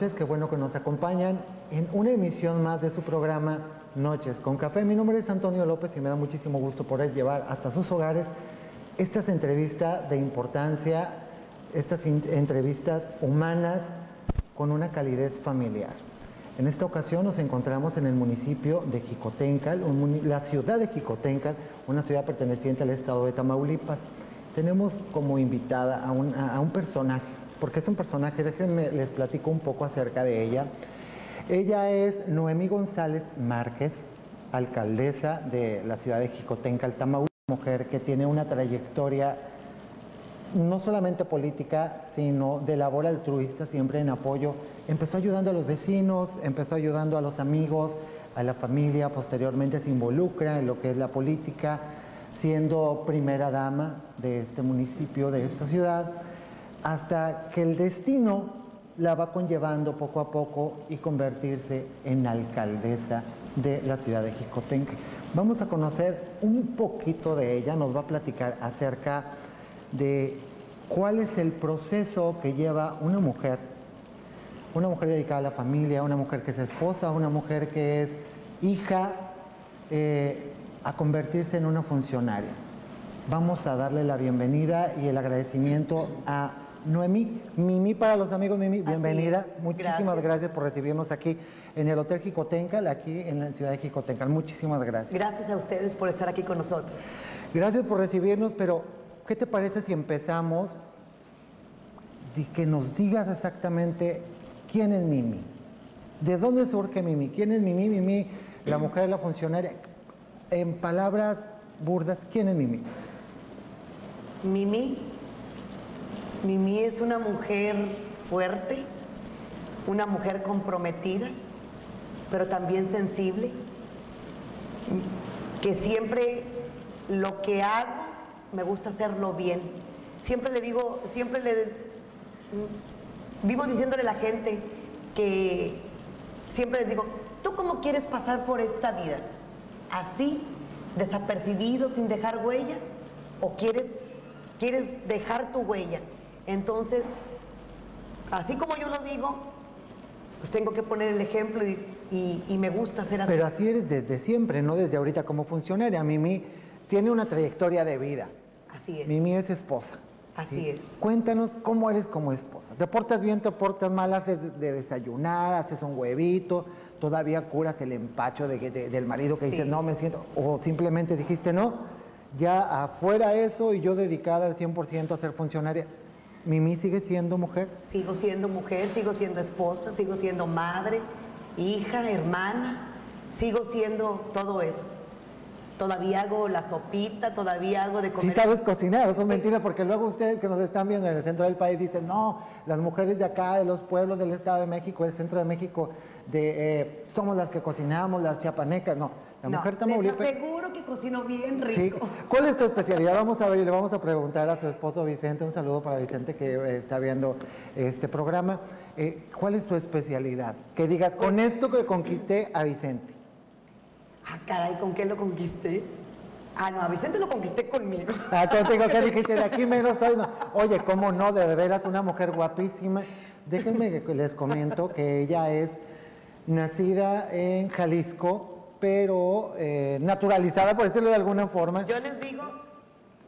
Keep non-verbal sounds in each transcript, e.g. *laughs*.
noches, qué bueno que nos acompañan en una emisión más de su programa Noches con Café. Mi nombre es Antonio López y me da muchísimo gusto poder llevar hasta sus hogares estas entrevistas de importancia, estas entrevistas humanas con una calidez familiar. En esta ocasión nos encontramos en el municipio de Jicotencal, la ciudad de Jicotencal, una ciudad perteneciente al estado de Tamaulipas. Tenemos como invitada a un, a un personaje, porque es un personaje, déjenme les platico un poco acerca de ella. Ella es Noemí González Márquez, alcaldesa de la ciudad de Jicotencal, Tamaulipas, mujer que tiene una trayectoria no solamente política, sino de labor altruista, siempre en apoyo. Empezó ayudando a los vecinos, empezó ayudando a los amigos, a la familia, posteriormente se involucra en lo que es la política, siendo primera dama de este municipio, de esta ciudad, hasta que el destino la va conllevando poco a poco y convertirse en alcaldesa de la ciudad de Jicotenque. Vamos a conocer un poquito de ella, nos va a platicar acerca de cuál es el proceso que lleva una mujer, una mujer dedicada a la familia, una mujer que es esposa, una mujer que es hija, eh, a convertirse en una funcionaria. Vamos a darle la bienvenida y el agradecimiento a Noemí, Mimi para los amigos Mimi, bienvenida. Muchísimas gracias. por recibirnos aquí en el Hotel Jicotencal, aquí en la ciudad de Jicotencal. Muchísimas gracias. Gracias a ustedes por estar aquí con nosotros. Gracias por recibirnos, pero ¿qué te parece si empezamos y que nos digas exactamente quién es Mimi? ¿De dónde surge Mimi? ¿Quién es Mimi? Mimi, la mujer, la funcionaria. En palabras burdas, ¿quién es Mimi? Mimi, Mimi es una mujer fuerte, una mujer comprometida, pero también sensible, que siempre lo que hago me gusta hacerlo bien. Siempre le digo, siempre le vivo diciéndole a la gente que siempre les digo, ¿tú cómo quieres pasar por esta vida? ¿Así, desapercibido, sin dejar huella? ¿O quieres, quieres dejar tu huella? Entonces, así como yo lo digo, pues tengo que poner el ejemplo y, me gusta hacer así. Pero así eres desde siempre, no desde ahorita como funcionaria. Mimi tiene una trayectoria de vida. Así es. Mimi es esposa. Así es. Cuéntanos cómo eres como esposa. ¿Te portas bien, te portas mal, haces de desayunar, haces un huevito, todavía curas el empacho del marido que dice no me siento, o simplemente dijiste no, ya afuera eso y yo dedicada al 100% a ser funcionaria. ¿Mimi sigue siendo mujer? Sigo siendo mujer, sigo siendo esposa, sigo siendo madre, hija, hermana, sigo siendo todo eso. Todavía hago la sopita, todavía hago de comer. Sí sabes cocinar, eso es mentira, porque luego ustedes que nos están viendo en el centro del país dicen, no, las mujeres de acá, de los pueblos del Estado de México, del centro de México, de, eh, somos las que cocinamos, las chiapanecas, no. La mujer tamaulipeca. Les aseguro que cocino bien rico. ¿Cuál es tu especialidad? Vamos a ver y le vamos a preguntar a su esposo Vicente. Un saludo para Vicente que eh, está viendo este programa. Eh, ¿Cuál es tu especialidad? Que digas, con esto que conquisté a Vicente. Ah, caray, ¿con qué lo conquisté? Ah, no, a Vicente lo conquisté conmigo. Ah, contigo, ¿qué *laughs* dijiste? De aquí menos soy. Oye, ¿cómo no? De veras, una mujer guapísima. Déjenme que les comento que ella es nacida en Jalisco, pero eh, naturalizada, por decirlo de alguna forma. Yo les digo...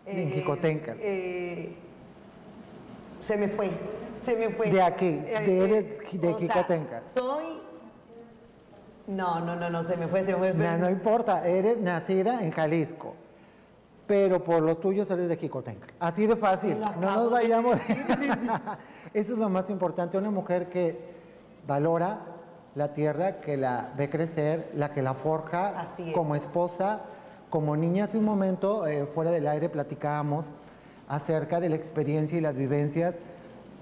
en eh. Eh, se me fue, se me fue. De aquí, de, de Jicotenca. soy... No, no, no, no, se me fue, se me fue. No, no importa, eres nacida en Jalisco, pero por lo tuyo eres de Jicotenca. Así de fácil, no nos vayamos. *laughs* Eso es lo más importante, una mujer que valora la tierra que la ve crecer, la que la forja como esposa, como niña. Hace un momento, eh, fuera del aire, platicábamos acerca de la experiencia y las vivencias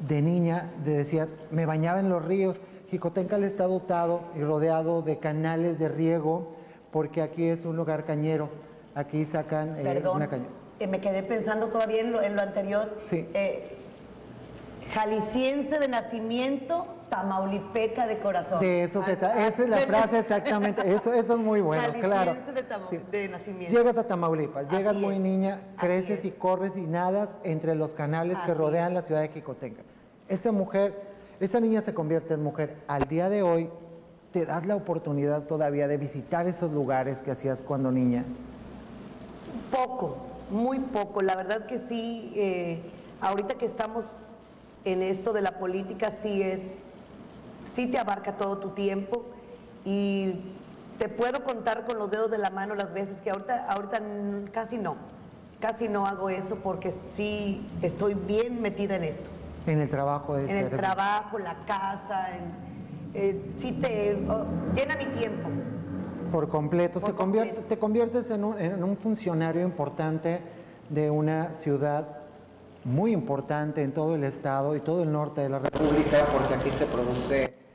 de niña, de decías, me bañaba en los ríos. Jicotencal está dotado y rodeado de canales de riego, porque aquí es un lugar cañero. Aquí sacan eh, una cañera. Eh, me quedé pensando todavía en lo, en lo anterior. Sí. jalisciense de nacimiento, Tamaulipeca de corazón. De eso se trata, esa es la frase exactamente, eso, eso es muy bueno, claro. De, de, nacimiento. Llegas a Tamaulipas, llegas muy niña, creces y corres y nadas entre los canales que rodean la ciudad de Jicotenca. Esa mujer esa niña se convierte en mujer. Al día de hoy, ¿te das la oportunidad todavía de visitar esos lugares que hacías cuando niña? Poco, muy poco. La verdad que sí, eh, ahorita que estamos en esto de la política, sí es, sí te abarca todo tu tiempo y te puedo contar con los dedos de la mano las veces que ahorita, ahorita casi no, casi no hago eso porque sí estoy bien metida en esto. En el trabajo de En el trabajo, la casa, eh, sí te oh, llena mi tiempo. Por completo, se Convierte, te conviertes en un, en un funcionario importante de una ciudad muy importante en todo el estado y todo el norte de la República, porque aquí se produce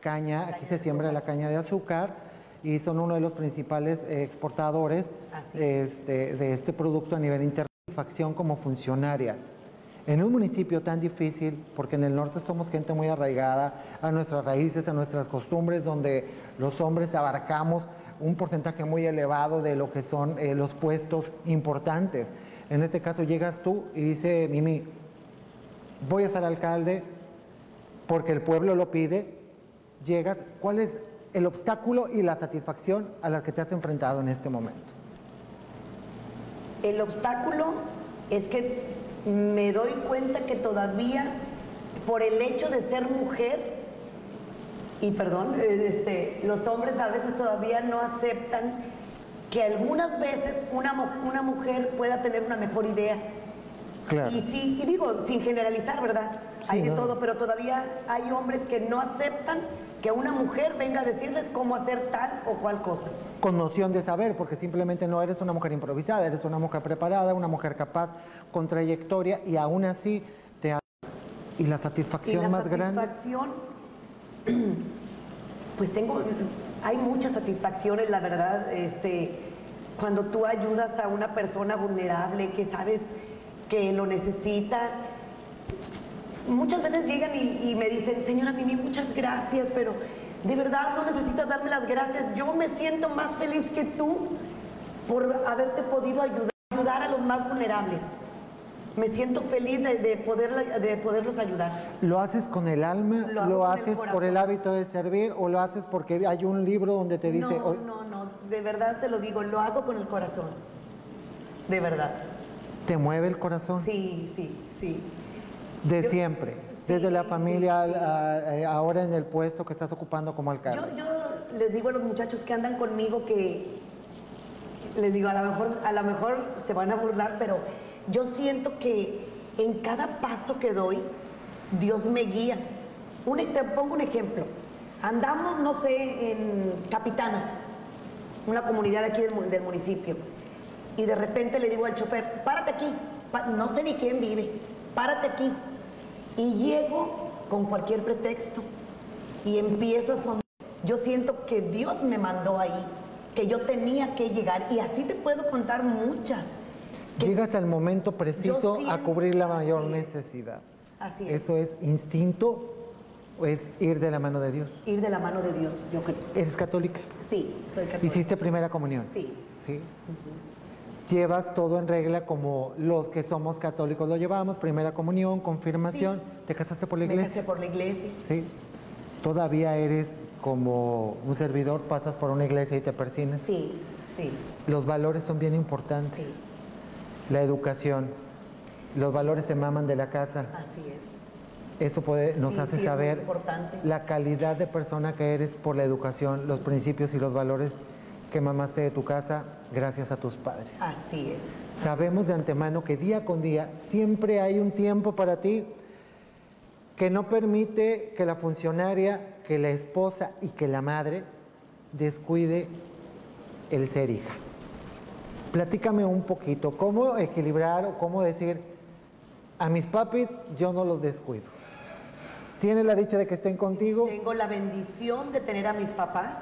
caña, eh, aquí se siembra la caña de azúcar y son uno de los principales eh, exportadores este, de este producto a nivel internacional como funcionaria. En un municipio tan difícil, porque en el norte somos gente muy arraigada a nuestras raíces, a nuestras costumbres, donde los hombres abarcamos un porcentaje muy elevado de lo que son eh, los puestos importantes. En este caso llegas tú y dice Mimi, voy a ser alcalde porque el pueblo lo pide, llegas, ¿cuál es el obstáculo y la satisfacción a la que te has enfrentado en este momento? El obstáculo es que me doy cuenta que todavía, por el hecho de ser mujer, y perdón, este, los hombres a veces todavía no aceptan que algunas veces una, una mujer pueda tener una mejor idea. Claro. Y, sí, y digo, sin generalizar, ¿verdad? Hay de todo, pero todavía hay hombres que no aceptan que una mujer venga a decirles cómo hacer tal o cual cosa. Con noción de saber, porque simplemente no eres una mujer improvisada, eres una mujer preparada, una mujer capaz, con trayectoria y aún así te y la satisfacción y la más satisfacción, *clears throat* pues tengo, hay muchas satisfacciones, la verdad, este, cuando tú ayudas a una persona vulnerable que sabes que lo necesita, muchas veces llegan y, me dicen, señora Mimi, muchas gracias, pero de verdad no necesitas darme las gracias. Yo me siento más feliz que tú por haberte podido ayudar, ayudar a los más vulnerables. Me siento feliz de, poder, de poderlos ayudar. ¿Lo haces con el alma? ¿Lo, haces por el hábito de servir? ¿O lo haces porque hay un libro donde te dice... No, no, no, de verdad te lo digo, lo hago con el corazón. De verdad. ¿Te mueve el corazón? Sí, sí, sí. De siempre, desde la familia eh, ahora en el puesto que estás ocupando como alcalde. Yo, yo, les digo a los muchachos que andan conmigo que, les digo, a lo, mejor, a lo mejor se van a burlar, pero yo siento que en cada paso que doy, Dios me guía. Un, te pongo un ejemplo. Andamos, no sé, en Capitanas, una comunidad aquí del, del municipio, y de repente le digo al chofer, párate aquí, no sé ni quién vive, párate aquí. Y llego con cualquier pretexto y empiezo a sonar. Yo siento que Dios me mandó ahí, que yo tenía que llegar. Y así te puedo contar muchas. Llegas al momento preciso a cubrir la mayor necesidad. Así es. Eso es instinto o es ir de la mano de Dios. Ir de la mano de Dios, yo creo. ¿Eres católica? Sí, soy católica. ¿Hiciste primera comunión? Sí. ¿Sí? Llevas todo en regla como los que somos católicos lo llevamos, primera comunión, confirmación. ¿Te casaste por la iglesia? Me casé por la iglesia. Sí. Todavía eres como un servidor, pasas por una iglesia y te persinas. Sí, sí. Los valores son bien importantes. Sí. La educación. Los valores se maman de la casa. Así es. Eso puede, nos hace saber la calidad de persona que eres por la educación, los principios y los valores que mamaste de tu casa gracias a tus padres. Así es. Sabemos de antemano que día con día siempre hay un tiempo para ti que no permite que la funcionaria, que la esposa y que la madre descuide el ser hija. Platícame un poquito, ¿cómo equilibrar o cómo decir, a mis papis yo no los descuido? ¿Tienes la dicha de que estén contigo? Tengo la bendición de tener a mis papás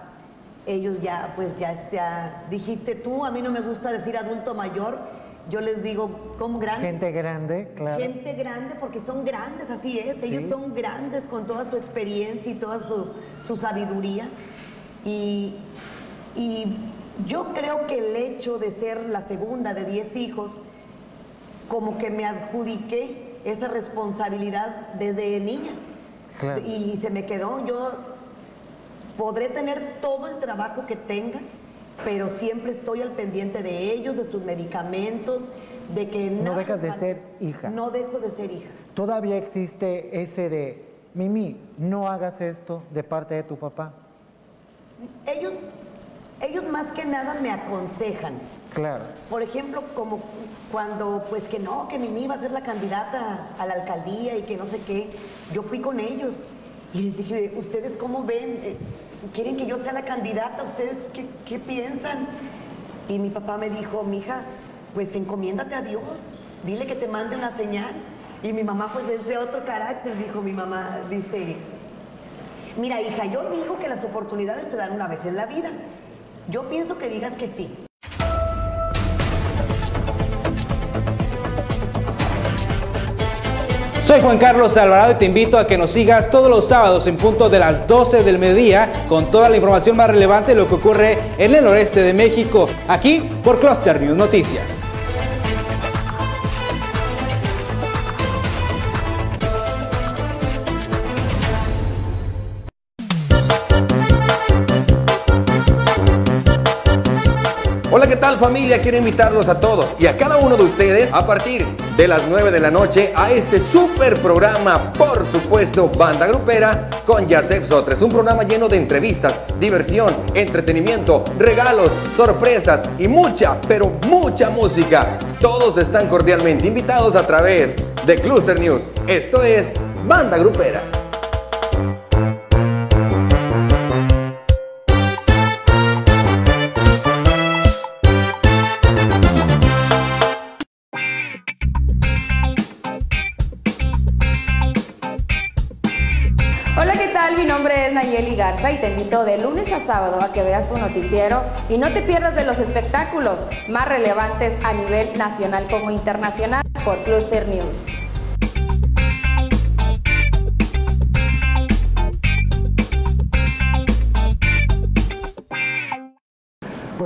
ellos ya, pues ya, dijiste tú, a mí no me gusta decir adulto mayor, yo les digo, como grande. Gente grande, claro. Gente grande, porque son grandes, así es. Ellos son grandes con toda su experiencia y toda su, sabiduría. Y, y, yo creo que el hecho de ser la segunda de 10 hijos, como que me adjudiqué esa responsabilidad desde niña. Y se me quedó, yo podré tener todo el trabajo que tenga, pero siempre estoy al pendiente de ellos, de sus medicamentos, de que no dejas de ser hija. No dejo de ser hija. Todavía existe ese de, Mimi, no hagas esto de parte de tu papá. Ellos, ellos más que nada me aconsejan. Claro. Por ejemplo, como cuando, pues que no, que Mimi va a ser la candidata a la alcaldía y que no sé qué, yo fui con ellos y les dije, ¿ustedes cómo ven? ¿Quieren que yo sea la candidata? ¿Ustedes qué, piensan? Y mi papá me dijo, mija, pues encomiéndate a Dios, dile que te mande una señal. Y mi mamá pues es de otro carácter, dijo mi mamá, dice, mira hija, yo digo que las oportunidades se dan una vez en la vida. Yo pienso que digas que sí. Soy Juan Carlos Alvarado y te invito a que nos sigas todos los sábados en punto de las 12 del mediodía con toda la información más relevante de lo que ocurre en el noreste de México, aquí por Cluster News Noticias. Tal familia? Quiero invitarlos a todos y a cada uno de ustedes a partir de las 9 de la noche a este super programa, por supuesto, Banda Grupera con Yasef Sotres. Un programa lleno de entrevistas, diversión, entretenimiento, regalos, sorpresas y mucha, pero mucha música. Todos están cordialmente invitados a través de Cluster News. Esto es Banda Grupera. Garza y te invito de lunes a sábado a que veas tu noticiero y no te pierdas de los espectáculos más relevantes a nivel nacional como internacional por Cluster News.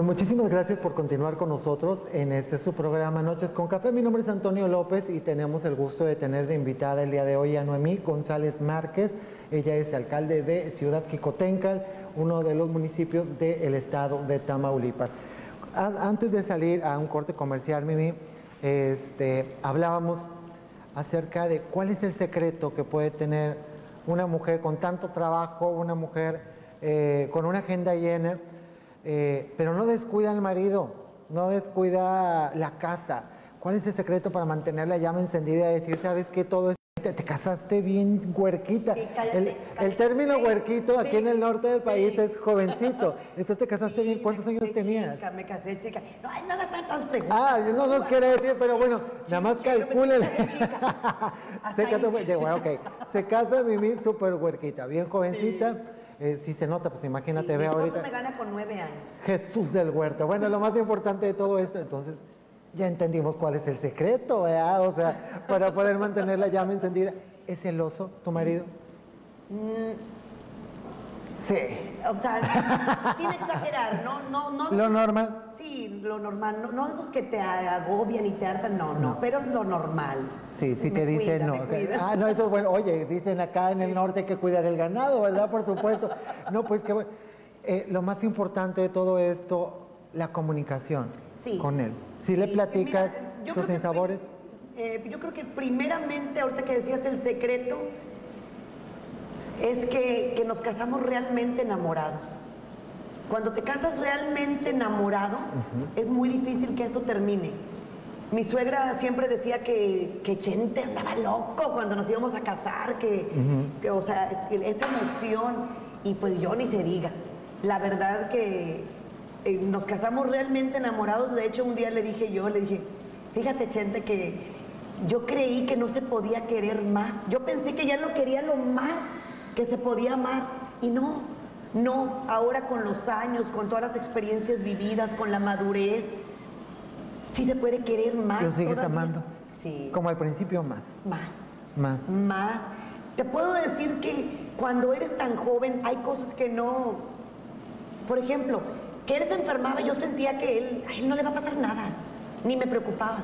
Muchísimas gracias por continuar con nosotros en este su programa Noches con Café. Mi nombre es Antonio López y tenemos el gusto de tener de invitada el día de hoy a Noemí González Márquez. Ella es alcalde de Ciudad Quicotencal, uno de los municipios del estado de Tamaulipas. Antes de salir a un corte comercial, Mimi, este, hablábamos acerca de cuál es el secreto que puede tener una mujer con tanto trabajo, una mujer eh, con una agenda llena, eh, pero no descuida al marido, no descuida la casa. ¿Cuál es el secreto para mantener la llama encendida y decir, sabes que todo es te, casaste bien huerquita. el, término huerquito aquí en el norte del país es jovencito. Entonces te casaste bien. ¿Cuántos años tenías? Me casé chica. No, hay nada tantas preguntas. Ah, yo no nos quiero decir, pero bueno, nada más calculen. *laughs* se, casa, bueno, okay. se casa Mimi súper huerquita, bien jovencita. Eh, si se nota, pues imagínate, ve ahorita. me gana con nueve años. Jesús del huerto. Bueno, lo más importante de todo esto, entonces, ya entendimos cuál es el secreto, ¿verdad? O sea, para poder mantener la llama encendida. ¿Es celoso tu marido? Mm, sí. O sea, sin exagerar, no, no, no. ¿Lo normal? Lo normal. No, no esos que te agobian y te hartan, no, no, pero lo normal. Sí, sí te dicen no. Ah, no, eso es bueno. Oye, dicen acá en el norte que cuidar el ganado, ¿verdad? Por supuesto. No, pues que bueno. Eh, lo más importante de todo esto, la comunicación con él. Si le platicas tus sabores eh, yo creo que primeramente, ahorita que decías el secreto, es que, nos casamos realmente enamorados. Cuando te casas realmente enamorado, es muy difícil que eso termine. Mi suegra siempre decía que, que Chente andaba loco cuando nos íbamos a casar, que, o sea, esa emoción, y pues yo ni se diga. La verdad que eh, nos casamos realmente enamorados. De hecho, un día le dije yo, le dije, fíjate, Chente, que yo creí que no se podía querer más. Yo pensé que ya lo quería lo más que se podía amar. Y no, no. Ahora con los años, con todas las experiencias vividas, con la madurez, sí se puede querer más. ¿Lo sigues amando? Sí. Como al principio, más. Más. Más. Más. Te puedo decir que cuando eres tan joven hay cosas que no... Por ejemplo, que él se enfermaba, yo sentía que él, a él no le va a pasar nada, ni me preocupaba.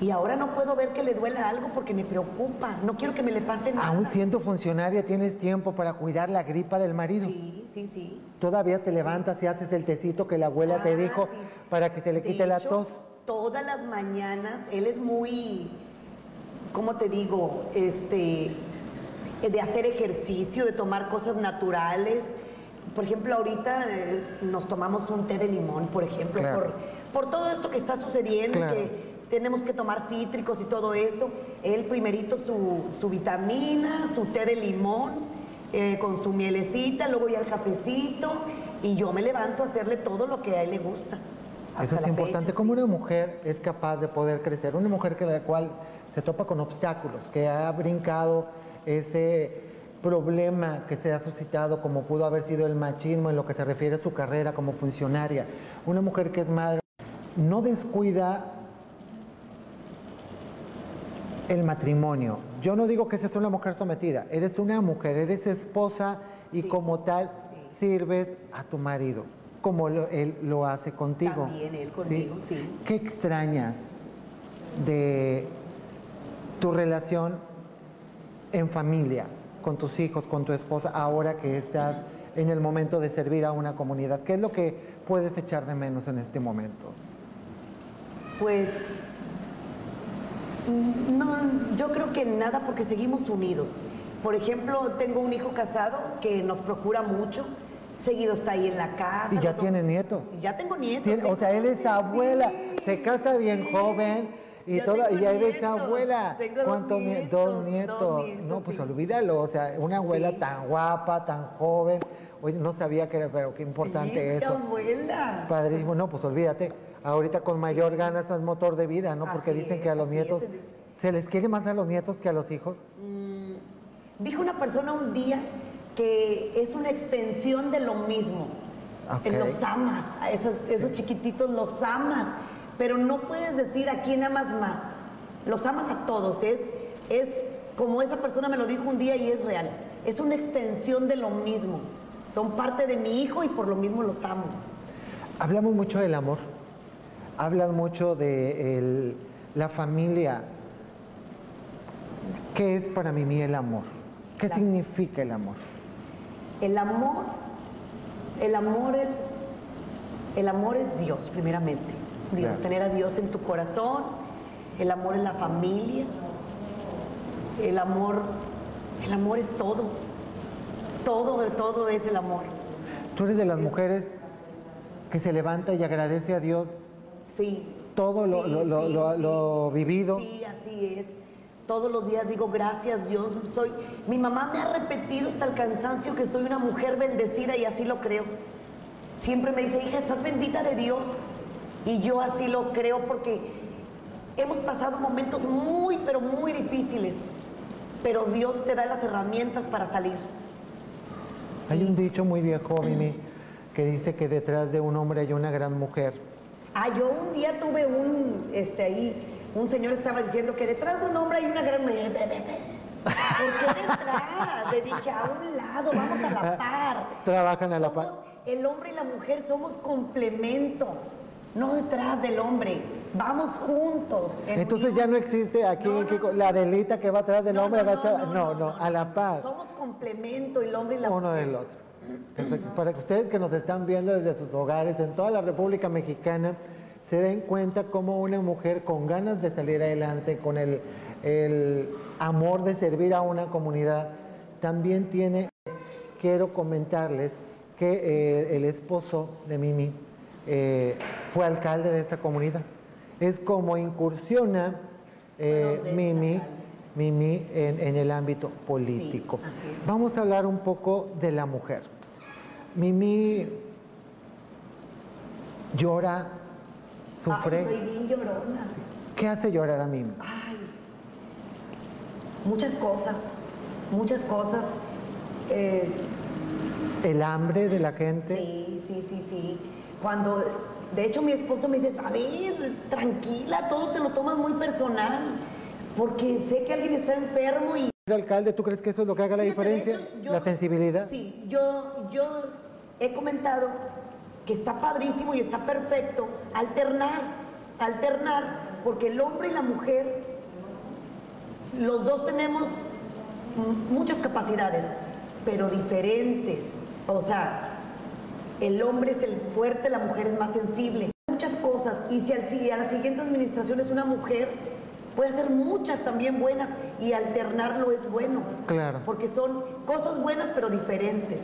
Y ahora no puedo ver que le duela algo porque me preocupa. No quiero que me le pase nada. Aún siendo funcionaria tienes tiempo para cuidar la gripa del marido. Sí, sí, sí. Todavía te levantas y haces el tecito que la abuela te Ah, dijo sí. para que se le De quite la hecho, tos. Todas las mañanas, él es muy, ¿cómo te digo? Este, de hacer ejercicio, de tomar cosas naturales. Por ejemplo, ahorita eh, nos tomamos un té de limón, por ejemplo, Claro. por, por todo esto que está sucediendo, Claro. que tenemos que tomar cítricos y todo eso. Él primerito su, su vitamina, su té de limón, eh, con su mielecita, luego ya el cafecito, y yo me levanto a hacerle todo lo que a él le gusta. Eso es importante. fecha, ¿Cómo sí. una mujer es capaz de poder crecer? Una mujer que la cual se topa con obstáculos, que ha brincado ese problema que se ha suscitado, como pudo haber sido el machismo en lo que se refiere a su carrera como funcionaria. Una mujer que es madre no descuida el matrimonio. Yo no digo que seas una mujer sometida, eres una mujer, eres esposa y Sí, como tal sirves a tu marido, como lo- él lo hace contigo. También él conmigo, sí. ¿Qué extrañas de tu relación en familia, con tus hijos, con tu esposa, ahora que estás en el momento de servir a una comunidad? ¿Qué es lo que puedes echar de menos en este momento? Pues no, yo creo que nada porque seguimos unidos. Por ejemplo, tengo un hijo casado que nos procura mucho, seguido está ahí en la casa. Y ya no- tienes nietos. Ya tengo nietos. Tiene- o sea, él es sí, abuela, se casa bien sí. joven y Ya toda y ya eres nietos, abuela. tengo ¿Cuántos nie- nietos, Dos dos nietos. no, pues sí. olvídalo. O sea, una abuela tan guapa, tan joven. Oye, no sabía que era, pero qué importante eso. abuela. Padrísimo, no, pues olvídate. Ahorita con mayor ganas es motor de vida, ¿no? Porque dicen que a los nietos es. se les quiere más a los nietos que a los hijos. Dijo una persona un día que es una extensión de lo mismo. Los amas, a esos, esos chiquititos los amas, pero no puedes decir a quién amas más. Los amas a todos, es, es como esa persona me lo dijo un día y es real. Es una extensión de lo mismo. Son parte de mi hijo y por lo mismo los amo. Hablamos mucho del amor, hablan mucho de el- la familia. ¿Qué es para Mimi el amor? ¿Qué significa el amor? El amor, el amor es, el amor es Dios, primeramente. Dios, Claro. tener a Dios en tu corazón. El amor es la familia. El amor, el amor es todo. Todo, todo es el amor. Tú eres de las mujeres que se levanta y agradece a Dios Sí. todo lo, Sí, lo- lo- sí, lo- sí. lo vivido. Sí, así es. Todos los días digo gracias Dios. Soy, mi mamá me ha repetido hasta el cansancio que soy una mujer bendecida y así lo creo. Siempre me dice, hija, estás bendita de Dios. Y yo así lo creo porque hemos pasado momentos muy, pero muy difíciles. Pero Dios te da las herramientas para salir. Hay un dicho muy viejo, Mimi, que dice que detrás de un hombre hay una gran mujer. Ah, yo un día tuve un, este, ahí, un señor estaba diciendo que detrás de un hombre hay una gran mujer. *laughs* ¿Por qué detrás? Le dije, a un lado, vamos a la *laughs* par. Trabajan a la par. Somos- El hombre y la mujer somos complemento, no detrás del hombre. Vamos juntos. en Entonces unión. ya no existe aquí No, no, la delita que va atrás del hombre, no, no, no, a la par. Somos complemento, el hombre y la uno mujer. del otro. Perfecto. Para que ustedes que nos están viendo desde sus hogares en toda la República Mexicana se den cuenta cómo una mujer con ganas de salir adelante, con el, el amor de servir a una comunidad, también tiene, quiero comentarles que eh, el esposo de Mimi eh, fue alcalde de esa comunidad. Es como incursiona eh, Bueno, Mimi. Mimi en, en el ámbito político. Vamos a hablar un poco de la mujer. Mimi llora, sufre. Ay, soy bien llorona. ¿Qué hace llorar a Mimi? Ay, muchas cosas, muchas cosas. Eh, El hambre de la gente. sí, sí, sí, sí. Cuando, de hecho, mi esposo me dice, a ver, tranquila, todo te lo tomas muy personal, porque sé que alguien está enfermo y... ¿El alcalde, tú crees que eso es lo que haga la diferencia? hecho, yo- la sensibilidad. Sí, yo, yo he comentado que está padrísimo y está perfecto alternar, alternar porque el hombre y la mujer, los dos tenemos muchas capacidades, pero diferentes. O sea, el hombre es el fuerte, la mujer es más sensible. Muchas cosas. Y si, al- si a la siguiente administración es una mujer, puede hacer muchas también buenas y alternarlo es bueno. Claro. Porque son cosas buenas pero diferentes.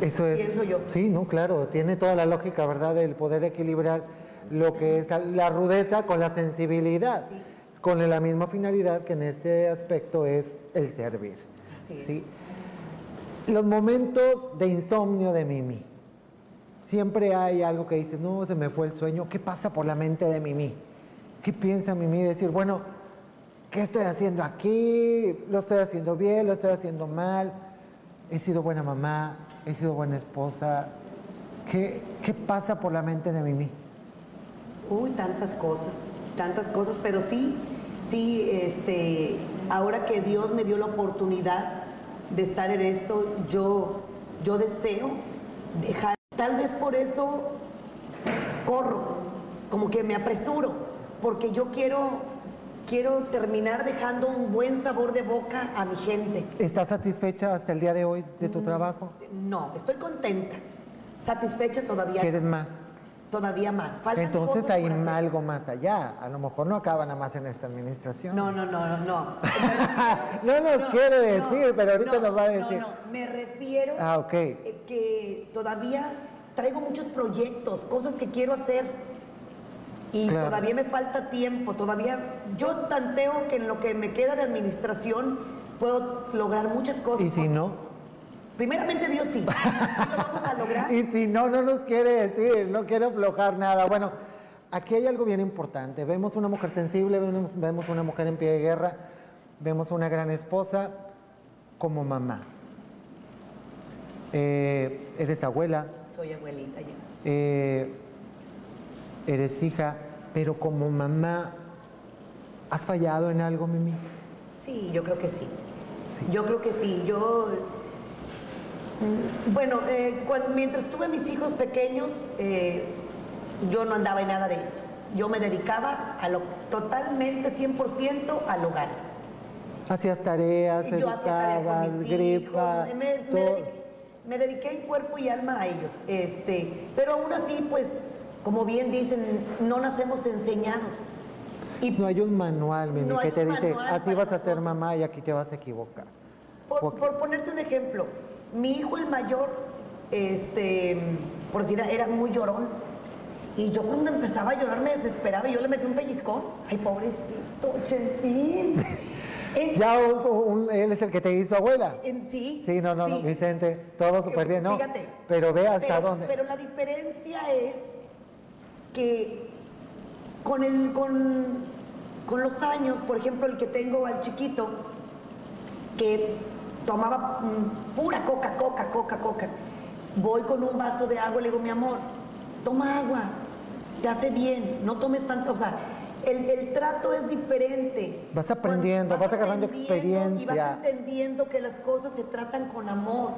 Eso es. Pienso yo. Sí, no, claro, tiene toda la lógica, ¿verdad? El poder equilibrar lo que es la rudeza con la sensibilidad, con la misma finalidad que en este aspecto es el servir. ¿sí? Los momentos de insomnio de Mimi. Siempre hay algo que dice, no, se me fue el sueño. ¿Qué pasa por la mente de Mimi? ¿Qué piensa Mimi? Decir, bueno, ¿qué estoy haciendo aquí? ¿Lo estoy haciendo bien? ¿Lo estoy haciendo mal? ¿He sido buena mamá? ¿He sido buena esposa? ¿Qué, qué pasa por la mente de Mimi? Uy, tantas cosas, tantas cosas, pero sí, sí, este, ahora que Dios me dio la oportunidad de estar en esto, yo, yo deseo dejar, tal vez por eso corro, como que me apresuro, porque yo quiero, quiero terminar dejando un buen sabor de boca a mi gente. ¿Estás satisfecha hasta el día de hoy de Mm. tu trabajo? No, estoy contenta, satisfecha todavía, ¿Quieres más? todavía más. Faltan Entonces cosas hay algo más allá. A lo mejor no acaba nada más en esta administración. No, no, no, no, no. *laughs* No nos quiere decir, no, pero ahorita no, nos va a no, decir. No, me refiero Ah, ok. eh, que todavía traigo muchos proyectos, cosas que quiero hacer. Y Claro. todavía me falta tiempo, todavía yo tanteo que en lo que me queda de administración puedo lograr muchas cosas. ¿Y si no? Primeramente Dios sí. Sí lo vamos a lograr. *laughs* Y si no, no nos quiere decir, no quiere aflojar nada. Bueno, aquí hay algo bien importante. Vemos una mujer sensible, vemos- vemos una mujer en pie de guerra, vemos una gran esposa como mamá. Eh, eres abuela, Soy abuelita ya. eh, eres hija, pero como mamá, ¿has fallado en algo, Mimi? Sí, yo creo que sí. Sí. Yo creo que sí. Yo, mm, bueno, eh, mientras tuve mis hijos pequeños, eh, yo no andaba en nada de esto. Yo me dedicaba a lo totalmente 100% al hogar. Hacías tareas, educabas, con mis gripa, hijos, me, me dediqué, me dediqué en cuerpo y alma a ellos. Este, pero aún así, pues, como bien dicen, no nacemos enseñados. Y No hay un manual, Mimi, No que te dice, así vas a ser mamá y aquí te vas a equivocar. Por, ponerte un ejemplo, mi hijo el mayor, este, por decir, era muy llorón. Y yo cuando empezaba a llorar me desesperaba y yo le metí un pellizcón. Ay, pobrecito, Chentín. En- *laughs* Ya un- un- él es el que te hizo abuela. en sí. Sí, no, no. Vicente, todo súper bien, ¿no? Fíjate. Pero ve hasta Pero- dónde. Pero la diferencia es que con, el, con, con los años, por ejemplo, el que tengo al chiquito, que tomaba mm, pura coca, coca, coca, coca, voy con un vaso de agua y le digo, mi amor, toma agua, te hace bien, no tomes tanto, o sea, el, el trato es diferente. Vas aprendiendo, Cuando vas agarrando aprendiendo Y experiencia. vas entendiendo que las cosas se tratan con amor.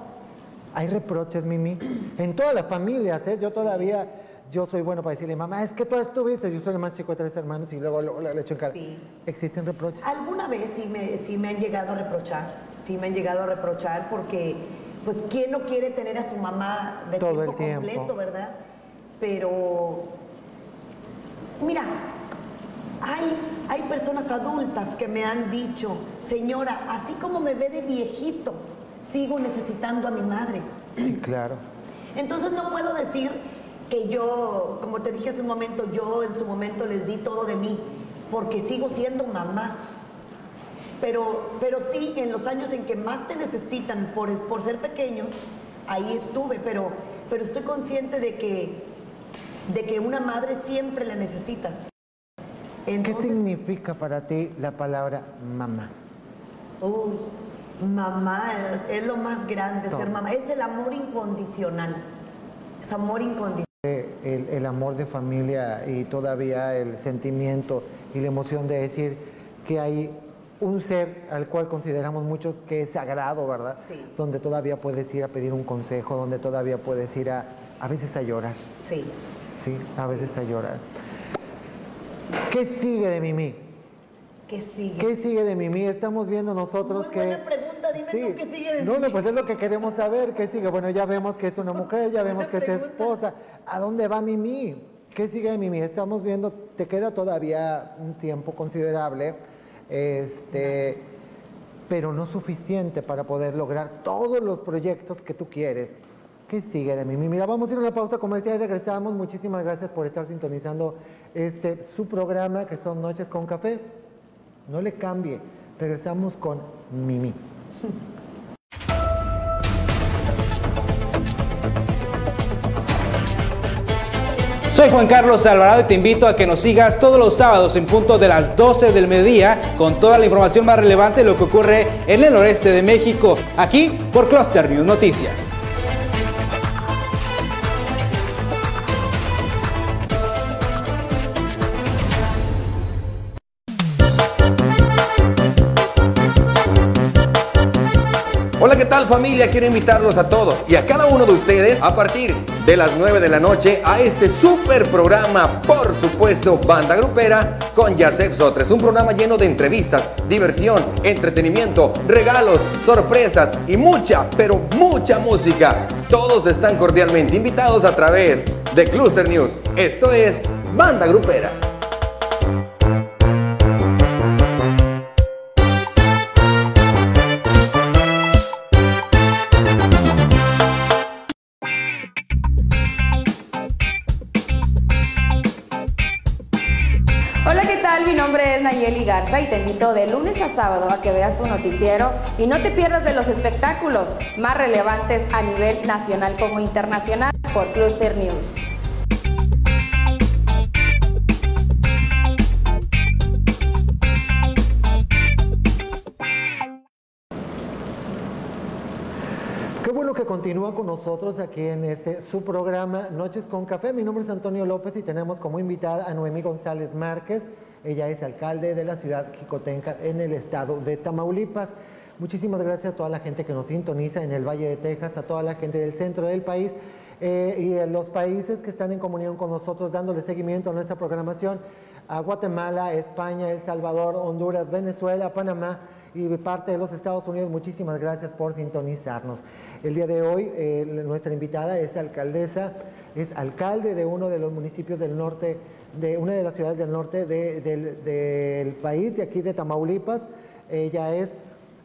Hay reproches, Mimi, en todas las familias, ¿eh? Yo todavía, yo soy bueno para decirle, mamá, es que tú estuviste, yo soy el más chico de tres hermanos y luego, luego le echo en cara. Sí. ¿Existen reproches? Alguna vez sí me, sí me han llegado a reprochar, sí me han llegado a reprochar porque, pues, ¿quién no quiere tener a su mamá de Todo tiempo, el tiempo. completo, verdad? Pero, mira, hay, hay personas adultas que me han dicho, señora, así como me ve de viejito, sigo necesitando a mi madre. Sí, claro. Entonces no puedo decir que yo, como te dije hace un momento, yo en su momento les di todo de mí, porque sigo siendo mamá. Pero, pero sí, en los años en que más te necesitan por, por ser pequeños, ahí estuve, pero, pero estoy consciente de que, de que una madre siempre la necesitas. ¿Qué significa para ti la palabra mamá? uy, mamá es, es lo más grande, Todo. ser mamá. Es el amor incondicional. Es amor incondicional. El, el amor de familia y todavía el sentimiento y la emoción de decir que hay un ser al cual consideramos muchos que es sagrado, ¿verdad? Sí. Donde todavía puedes ir a pedir un consejo, donde todavía puedes ir a, a veces a llorar, Sí. ¿sí? A veces a llorar. ¿Qué sigue de Mimi? ¿Qué sigue? ¿Qué sigue de Mimi? Estamos viendo nosotros Muy que... pregunta, dime tú, ¿qué sigue de no? No, pues es lo que queremos saber, ¿qué sigue? Bueno, ya vemos que es una *laughs* mujer, ya vemos que es esposa. ¿A dónde va Mimi? ¿Qué sigue de Mimi? Estamos viendo, te queda todavía un tiempo considerable, este, pero no suficiente para poder lograr todos los proyectos que tú quieres. ¿Qué sigue de Mimi? Mira, vamos a ir a una pausa comercial y regresamos. Muchísimas gracias por estar sintonizando este su programa que son Noches con Café. No le cambie. Regresamos con Mimi. Soy Juan Carlos Alvarado y te invito a que nos sigas todos los sábados en punto de las 12 del mediodía con toda la información más relevante de lo que ocurre en el noreste de México, aquí por Cluster News Noticias. Familia? Quiero invitarlos a todos y a cada uno de ustedes a partir de las 9 de la noche a este super programa, por supuesto, Banda Grupera con Yasef Sotres. Un programa lleno de entrevistas, diversión, entretenimiento, regalos, sorpresas y mucha, pero mucha música. Todos están cordialmente invitados a través de Cluster News. Esto es Banda Grupera. Y te invito de lunes a sábado a que veas tu noticiero y no te pierdas de los espectáculos más relevantes a nivel nacional como internacional por Cluster News. Qué bueno que continúa con nosotros aquí en este su programa Noches con Café. Mi nombre es Antonio López y tenemos como invitada a Noemí González Márquez. Ella es alcalde de la ciudad Jicotenca en el estado de Tamaulipas. Muchísimas gracias a toda la gente que nos sintoniza en el Valle de Texas, a toda la gente del centro del país eh, y en los países que están en comunión con nosotros dándole seguimiento a nuestra programación, a Guatemala, España, El Salvador, Honduras, Venezuela, Panamá y parte de los Estados Unidos. Muchísimas gracias por sintonizarnos. El día de hoy eh, nuestra invitada es alcaldesa, es alcalde de uno de los municipios del norte, de una de las ciudades del norte de- del, del país, de aquí de Tamaulipas. Ella es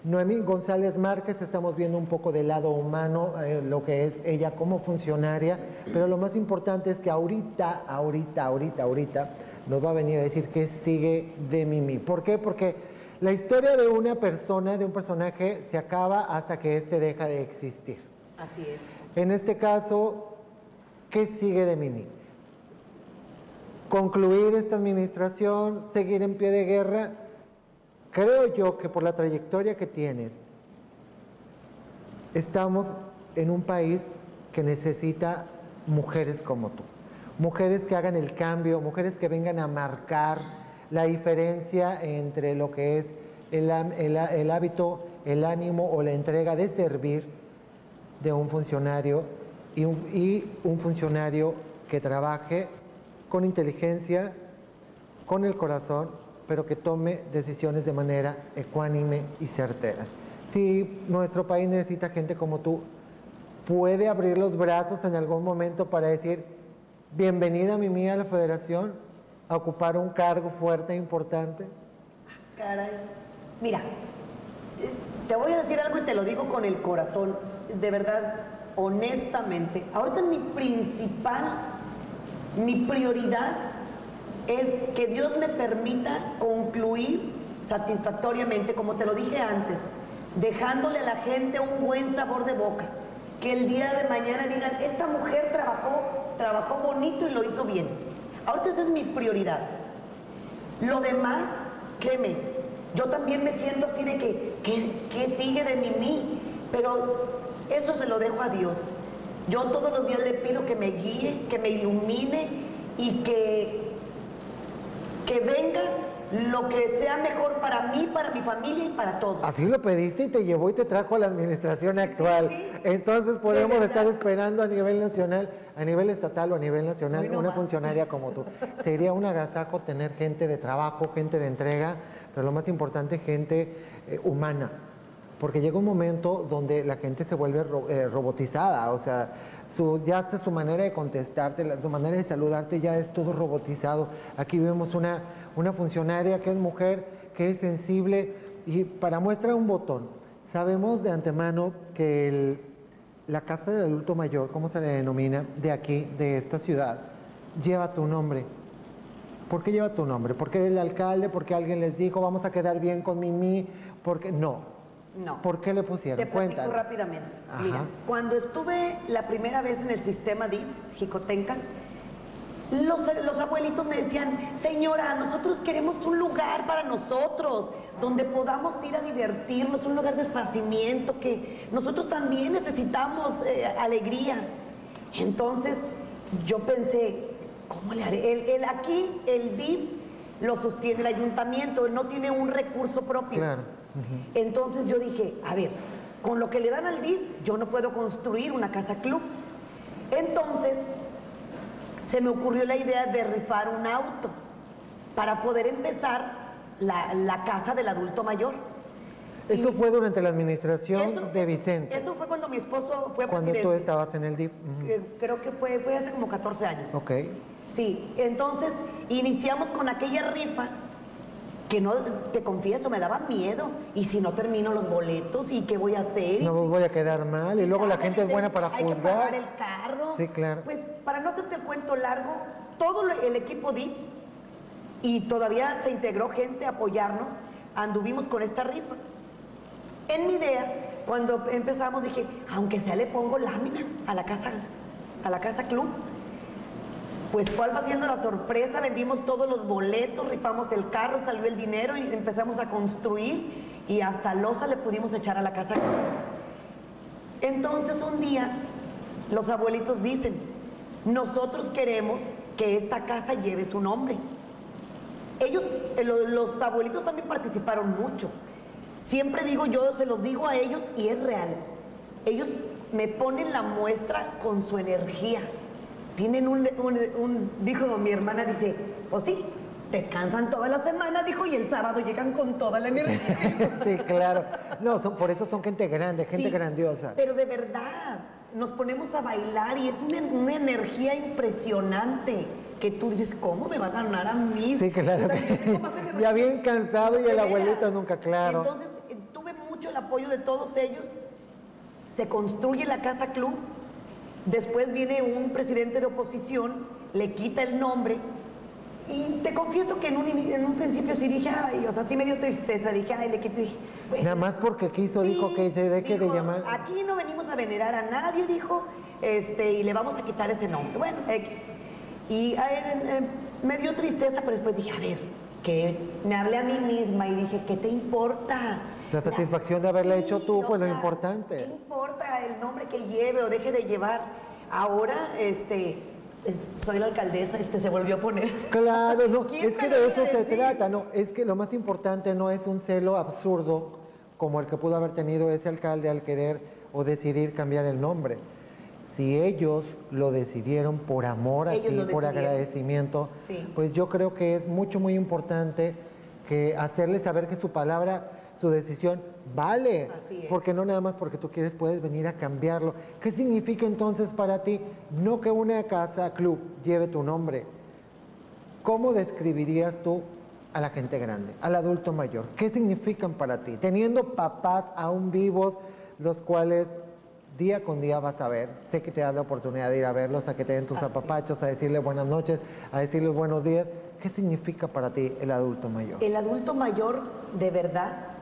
Noemí González Márquez, estamos viendo un poco del lado humano, eh, lo que es ella como funcionaria, pero lo más importante es que ahorita, ahorita, ahorita, ahorita, nos va a venir a decir qué sigue de Mimi. ¿Por qué? Porque la historia de una persona, de un personaje, se acaba hasta que éste deja de existir. Así es. En este caso, ¿qué sigue de Mimi? Concluir esta administración, seguir en pie de guerra. Creo yo que por la trayectoria que tienes, estamos en un país que necesita mujeres como tú. Mujeres que hagan el cambio, mujeres que vengan a marcar la diferencia entre lo que es el, el hábito, el ánimo o la entrega de servir de un funcionario y un, y un funcionario que trabaje con inteligencia, con el corazón, pero que tome decisiones de manera ecuánime y certeras. Si nuestro país necesita gente como tú, puede abrir los brazos en algún momento para decir, bienvenida Mimi a la federación, a ocupar un cargo fuerte e importante. Caray. Mira, eh, te voy a decir algo y te lo digo con el corazón, de verdad, honestamente. Ahorita mi principal, mi prioridad es que Dios me permita concluir satisfactoriamente, como te lo dije antes, dejándole a la gente un buen sabor de boca. Que el día de mañana digan, esta mujer trabajó, trabajó bonito y lo hizo bien. Ahorita esa es mi prioridad. Lo demás, créeme, yo también me siento así de que, ¿qué, qué sigue de Mimi? Pero eso se lo dejo a Dios. Yo todos los días le pido que me guíe, que me ilumine y que, que venga lo que sea mejor para mí, para mi familia y para todos. Así lo pediste y te llevó y te trajo a la administración actual. sí. Entonces podemos De estar esperando a nivel nacional, a nivel estatal o a nivel nacional, no una más. funcionaria como tú. *laughs* Sería un agasajo tener gente de trabajo, gente de entrega, pero lo más importante, gente eh, humana. Porque llega un momento donde la gente se vuelve ro- eh, robotizada, o sea, su, ya hasta su manera de contestarte, la- su manera de saludarte ya es todo robotizado. Aquí vemos una, una funcionaria que es mujer, que es sensible y para muestra un botón. Sabemos de antemano que el- la casa del adulto mayor, como se le denomina, de aquí, de esta ciudad, lleva tu nombre. ¿Por qué lleva tu nombre? ¿Porque eres el alcalde? ¿Porque alguien les dijo vamos a quedar bien con Mimi? Porque no. No. ¿Por qué le pusieron? Te platico Cuéntanos. rápidamente. Ajá. Mira, cuando estuve la primera vez en el sistema DIF, Jicotenca, los, los abuelitos me decían, señora, nosotros queremos un lugar para nosotros, donde podamos ir a divertirnos, un lugar de esparcimiento, que nosotros también necesitamos eh, alegría. Entonces, yo pensé, ¿cómo le haré? El, el- aquí el DIF lo sostiene el ayuntamiento, no tiene un recurso propio. Claro. Entonces yo dije, a ver, con lo que le dan al DIF, yo no puedo construir una casa club. Entonces, se me ocurrió la idea de rifar un auto para poder empezar la, la casa del adulto mayor. Eso Y- fue durante la administración eso- de Vicente, Eso fue cuando mi esposo fue cuando tú presidente. estabas en el. Ujú. Eh, Creo que fue, fue hace como 14 años. Ok. Sí, entonces iniciamos con aquella rifa que no, te confieso, me daba miedo. Y si no termino los boletos, ¿y qué voy a hacer? No me voy a quedar mal y luego la gente es buena para Hay que pagar juzgar. el carro. Sí, claro. Pues para no hacerte el cuento largo, todo lo- el equipo DIF y todavía se integró gente a apoyarnos, anduvimos con esta rifa. En mi idea, cuando empezamos dije, aunque sea le pongo lámina a la casa, a la casa club. Pues cuál va siendo la sorpresa, vendimos todos los boletos, rifamos el carro, salió el dinero y empezamos a construir y hasta losa le pudimos echar a la casa. Entonces un día los abuelitos dicen, nosotros queremos que esta casa lleve su nombre. Ellos, eh, lo- los abuelitos también participaron mucho. Siempre digo yo, se los digo a ellos y es real. Ellos me ponen la muestra con su energía. Tienen un, un- un- dijo mi hermana, dice, pues sí, descansan toda la semana, dijo, y el sábado llegan con toda la energía. *laughs* sí, claro. No, son, por eso son gente grande, gente Sí, grandiosa. Pero de verdad, nos ponemos a bailar y es una, una energía impresionante que tú dices, ¿cómo me va a ganar a mí? Sí, claro. O sea. *laughs* Ya bien cansado y el abuelito nunca, claro. Entonces, eh, tuve mucho el apoyo de todos ellos. Se construye la Casa Club. Después viene un presidente de oposición, le quita el nombre. Y te confieso que en un, en un principio sí dije, ay, o sea, sí me dio tristeza. Dije, ay, le quité. Dije, bueno, Nada más porque quiso, dijo que se deje de dijo, llamar. Aquí no venimos a venerar a nadie, dijo, este, y le vamos a quitar ese nombre. Bueno, X. Y a él, eh, me dio tristeza, pero después dije, a ver, que me hablé a mí misma y dije, ¿qué te importa? La satisfacción de haberla hecho tú fue lo importante. ¿Qué importa el nombre que lleve o deje de llevar? Ahora, este, es- soy la alcaldesa, este se volvió a poner. Claro, no, *laughs* ¿Quién es que de eso se trata, no, es que lo más importante no es un celo absurdo como el que pudo haber tenido ese alcalde al querer o decidir cambiar el nombre. Si ellos lo decidieron por amor a ti, por agradecimiento, Sí. pues yo creo que es mucho, muy importante que hacerles saber que su palabra, su decisión vale. Así. Porque no nada más porque tú quieres puedes venir a cambiarlo. ¿Qué significa entonces para ti no que una casa, club, lleve tu nombre? ¿Cómo describirías tú a la gente grande, al adulto mayor? ¿Qué significan para ti? Teniendo papás aún vivos, los cuales día con día vas a ver, sé que te das la oportunidad de ir a verlos, a que te den tus apapachos, a decirle buenas noches, a decirles buenos días. ¿Qué significa para ti el adulto mayor? El adulto mayor, de verdad,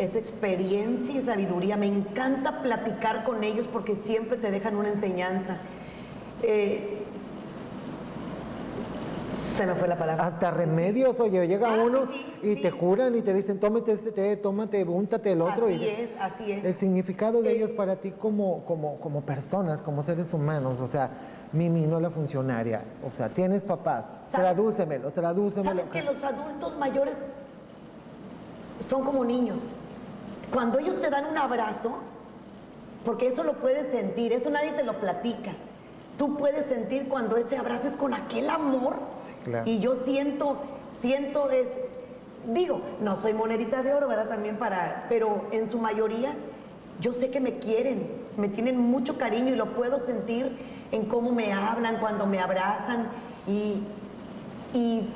es experiencia y sabiduría. Me encanta platicar con ellos porque siempre te dejan una enseñanza. Eh, se me fue la palabra. Hasta remedios, oye, llega Ah, uno sí, y sí. te juran y te dicen, tómate este té, tómate, úntate el otro. Así y es, así es. El significado de Eh, ellos para ti como, como, como personas, como seres humanos, o sea, Mimi, no la funcionaria, o sea, tienes papás, tradúcemelo, tradúcemelo. Sabes que los adultos mayores son como niños. Cuando ellos te dan un abrazo, porque eso lo puedes sentir, eso nadie te lo platica. Tú puedes sentir cuando ese abrazo es con aquel amor. claro. Y yo siento, siento es, digo, no soy monedita de oro, ¿verdad? También para, pero en su mayoría yo sé que me quieren, me tienen mucho cariño y lo puedo sentir en cómo me hablan, cuando me abrazan y, y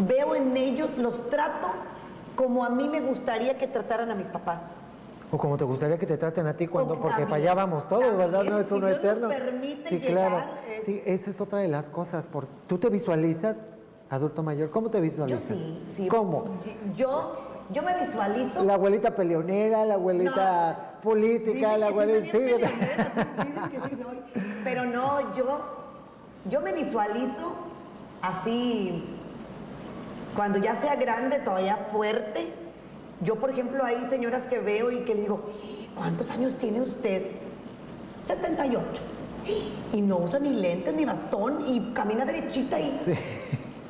veo en ellos, los trato como a mí me gustaría que trataran a mis papás. O como te gustaría que te traten a ti cuando, porque también, para allá vamos todos, ¿verdad? No es si uno Dios nos eterno. permite sí, llegar, claro. eh. Sí, esa es otra de las cosas. Por, ¿Tú te visualizas adulto mayor? ¿Cómo te Yo visualizas? sí, sí. ¿Cómo? Yo, yo me visualizo. La abuelita peleonera, la abuelita política, la sí abuelita... sí, peleonera, *laughs* dicen que sí soy. Pero no, yo, yo me visualizo así, cuando ya sea grande, todavía fuerte. Yo, por ejemplo, hay señoras que veo y que digo, ¿cuántos años tiene usted? 78. Y no usa ni lentes ni bastón y camina derechita y...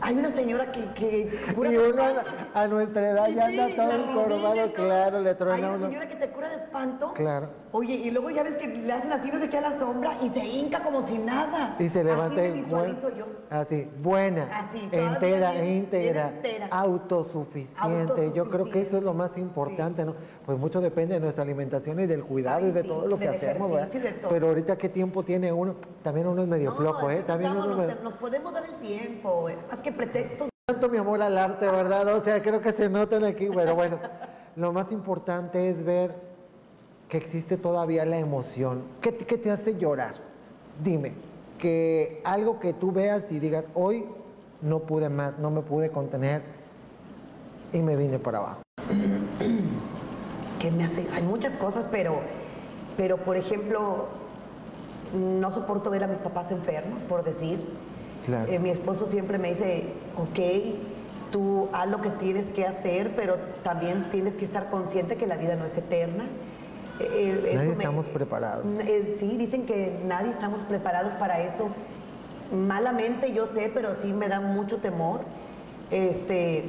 Hay una señora que... que cura Y de uno a, espanto. a nuestra edad ya Sí, anda todo encorvado, claro, le Hay truena una uno. señora que te cura de espanto. Claro. Oye, y luego ya ves que le hacen así, no sé qué a la sombra y se hinca como si nada. Y se levanta Así me visualizo yo. Así, buena, Así, entera, bien- íntegra, entera. autosuficiente. Yo creo que eso es lo más importante, ¿no? Pues mucho depende de nuestra alimentación y del cuidado Ay, y de sí, todo lo que hacemos, ¿verdad? de todo. Pero ahorita qué tiempo tiene uno, también uno es medio No, flojo, ¿eh? También nos, uno damos- medio- nos podemos dar el tiempo, eh, más que pretextos. tanto mi amor al arte, ¿verdad? O sea, creo que se notan aquí, pero bueno, lo más importante es ver que existe todavía la emoción. ¿Qué, te- qué te hace llorar? Dime, que algo que tú veas y digas, hoy no pude más, no me pude contener y me vine para abajo. *clears throat* que me hace, hay muchas cosas, pero, pero por ejemplo, no soporto ver a mis papás enfermos, por decir. Claro. Eh, mi esposo siempre me dice, ok, tú haz lo que tienes que hacer, pero también tienes que estar consciente que la vida no es eterna. Eh, Nadie me- estamos preparados. Eh, sí, dicen que nadie estamos preparados para eso. Malamente yo sé, pero sí me da mucho temor. Este,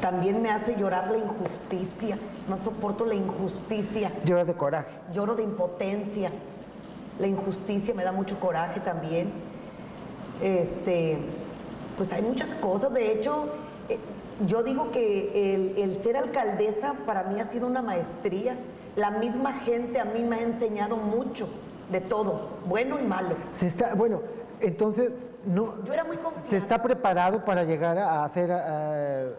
también me hace llorar la injusticia. No soporto la injusticia. Lloras de coraje. Lloro de impotencia. La injusticia me da mucho coraje también. Este, pues hay muchas cosas. De hecho, eh, yo digo que el, el ser alcaldesa para mí ha sido una maestría. La misma gente a mí me ha enseñado mucho de todo, bueno y malo. Se está, bueno, entonces, no, Yo era muy. ¿se está preparado para llegar a, a ser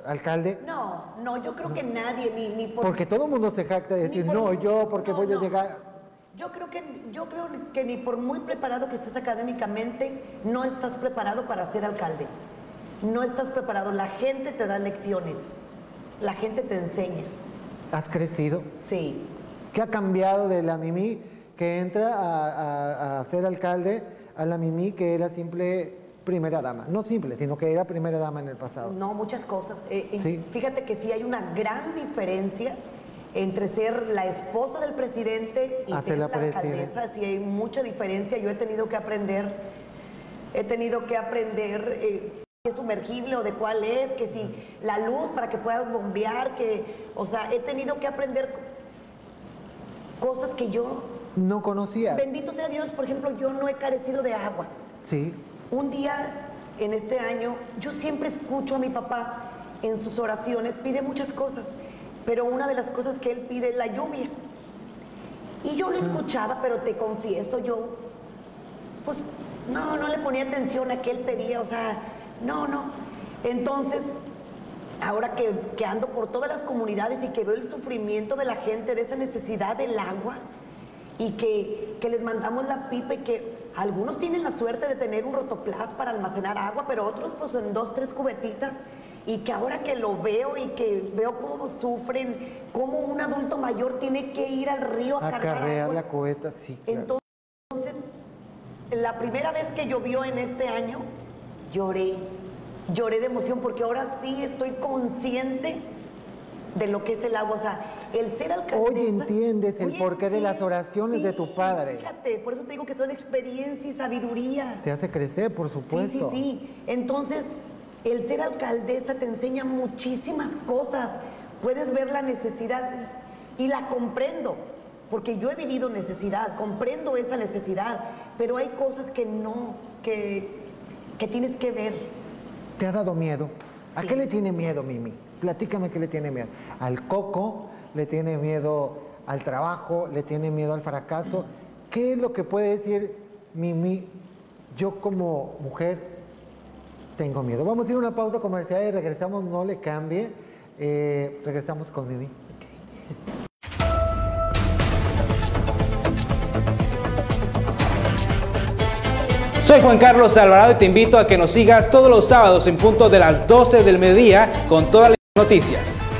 alcalde? No, no, yo creo que nadie, ni, ni por... Porque todo el mundo se jacta de decir, por- no, yo, porque no, voy a llegar. Yo creo, que, yo creo que ni por muy preparado que estés académicamente, no estás preparado para ser alcalde. No estás preparado. La gente te da lecciones. La gente te enseña. ¿Has crecido? Sí. ¿Qué ha cambiado de la Mimi que entra a, a- a ser alcalde a la Mimi que era simple primera dama? No simple, sino que era primera dama en el pasado. No, muchas cosas. Eh, y Sí. Fíjate que sí hay una gran diferencia entre ser la esposa del presidente y A ser la, la alcaldesa. Sí hay mucha diferencia. Yo he tenido que aprender, he tenido que aprender eh, es sumergible o de cuál es, que si la luz para que puedas bombear, que, o sea, he tenido que aprender cosas que yo, No conocía. bendito sea Dios, por ejemplo, yo no he carecido de agua. Sí. Un día en este año, yo siempre escucho a mi papá en sus oraciones, pide muchas cosas, pero una de las cosas que él pide es la lluvia. Y yo lo escuchaba, pero te confieso, yo, pues, no, no le ponía atención a que él pedía, o sea, no, no. Entonces, ahora que, que ando por todas las comunidades y que veo el sufrimiento de la gente, de esa necesidad del agua, y que, que les mandamos la pipa y que algunos tienen la suerte de tener un rotoplas para almacenar agua, pero otros pues en dos, tres cubetitas, y que ahora que lo veo y que veo cómo sufren, cómo un adulto mayor tiene que ir al río a cargar Acarrear agua. la cubeta, sí. claro. Entonces, la primera vez que llovió en este año, lloré. Lloré de emoción porque ahora sí estoy consciente de lo que es el agua. O sea, el ser alcaldesa... Hoy entiendes el Hoy porqué de las oraciones de tu sí, padre. Fíjate, por eso te digo que son experiencia y sabiduría. Te hace crecer, por Sí, supuesto. sí, sí. Entonces, el ser alcaldesa te enseña muchísimas cosas. Puedes ver la necesidad y la comprendo, porque yo he vivido necesidad, comprendo esa necesidad, pero hay cosas que no, que, que tienes que ver. ¿Te ha dado miedo? ¿A qué le tiene miedo, Mimi? Platícame qué le tiene miedo. ¿Al coco? ¿Le tiene miedo al trabajo? ¿Le tiene miedo al fracaso? ¿Qué es lo que puede decir Mimi? Yo como mujer tengo miedo. Vamos a ir a una pausa comercial y regresamos, no le cambie. Eh, regresamos con Mimi. Soy Juan Carlos Alvarado y te invito a que nos sigas todos los sábados en punto de las 12 del mediodía con todas las noticias.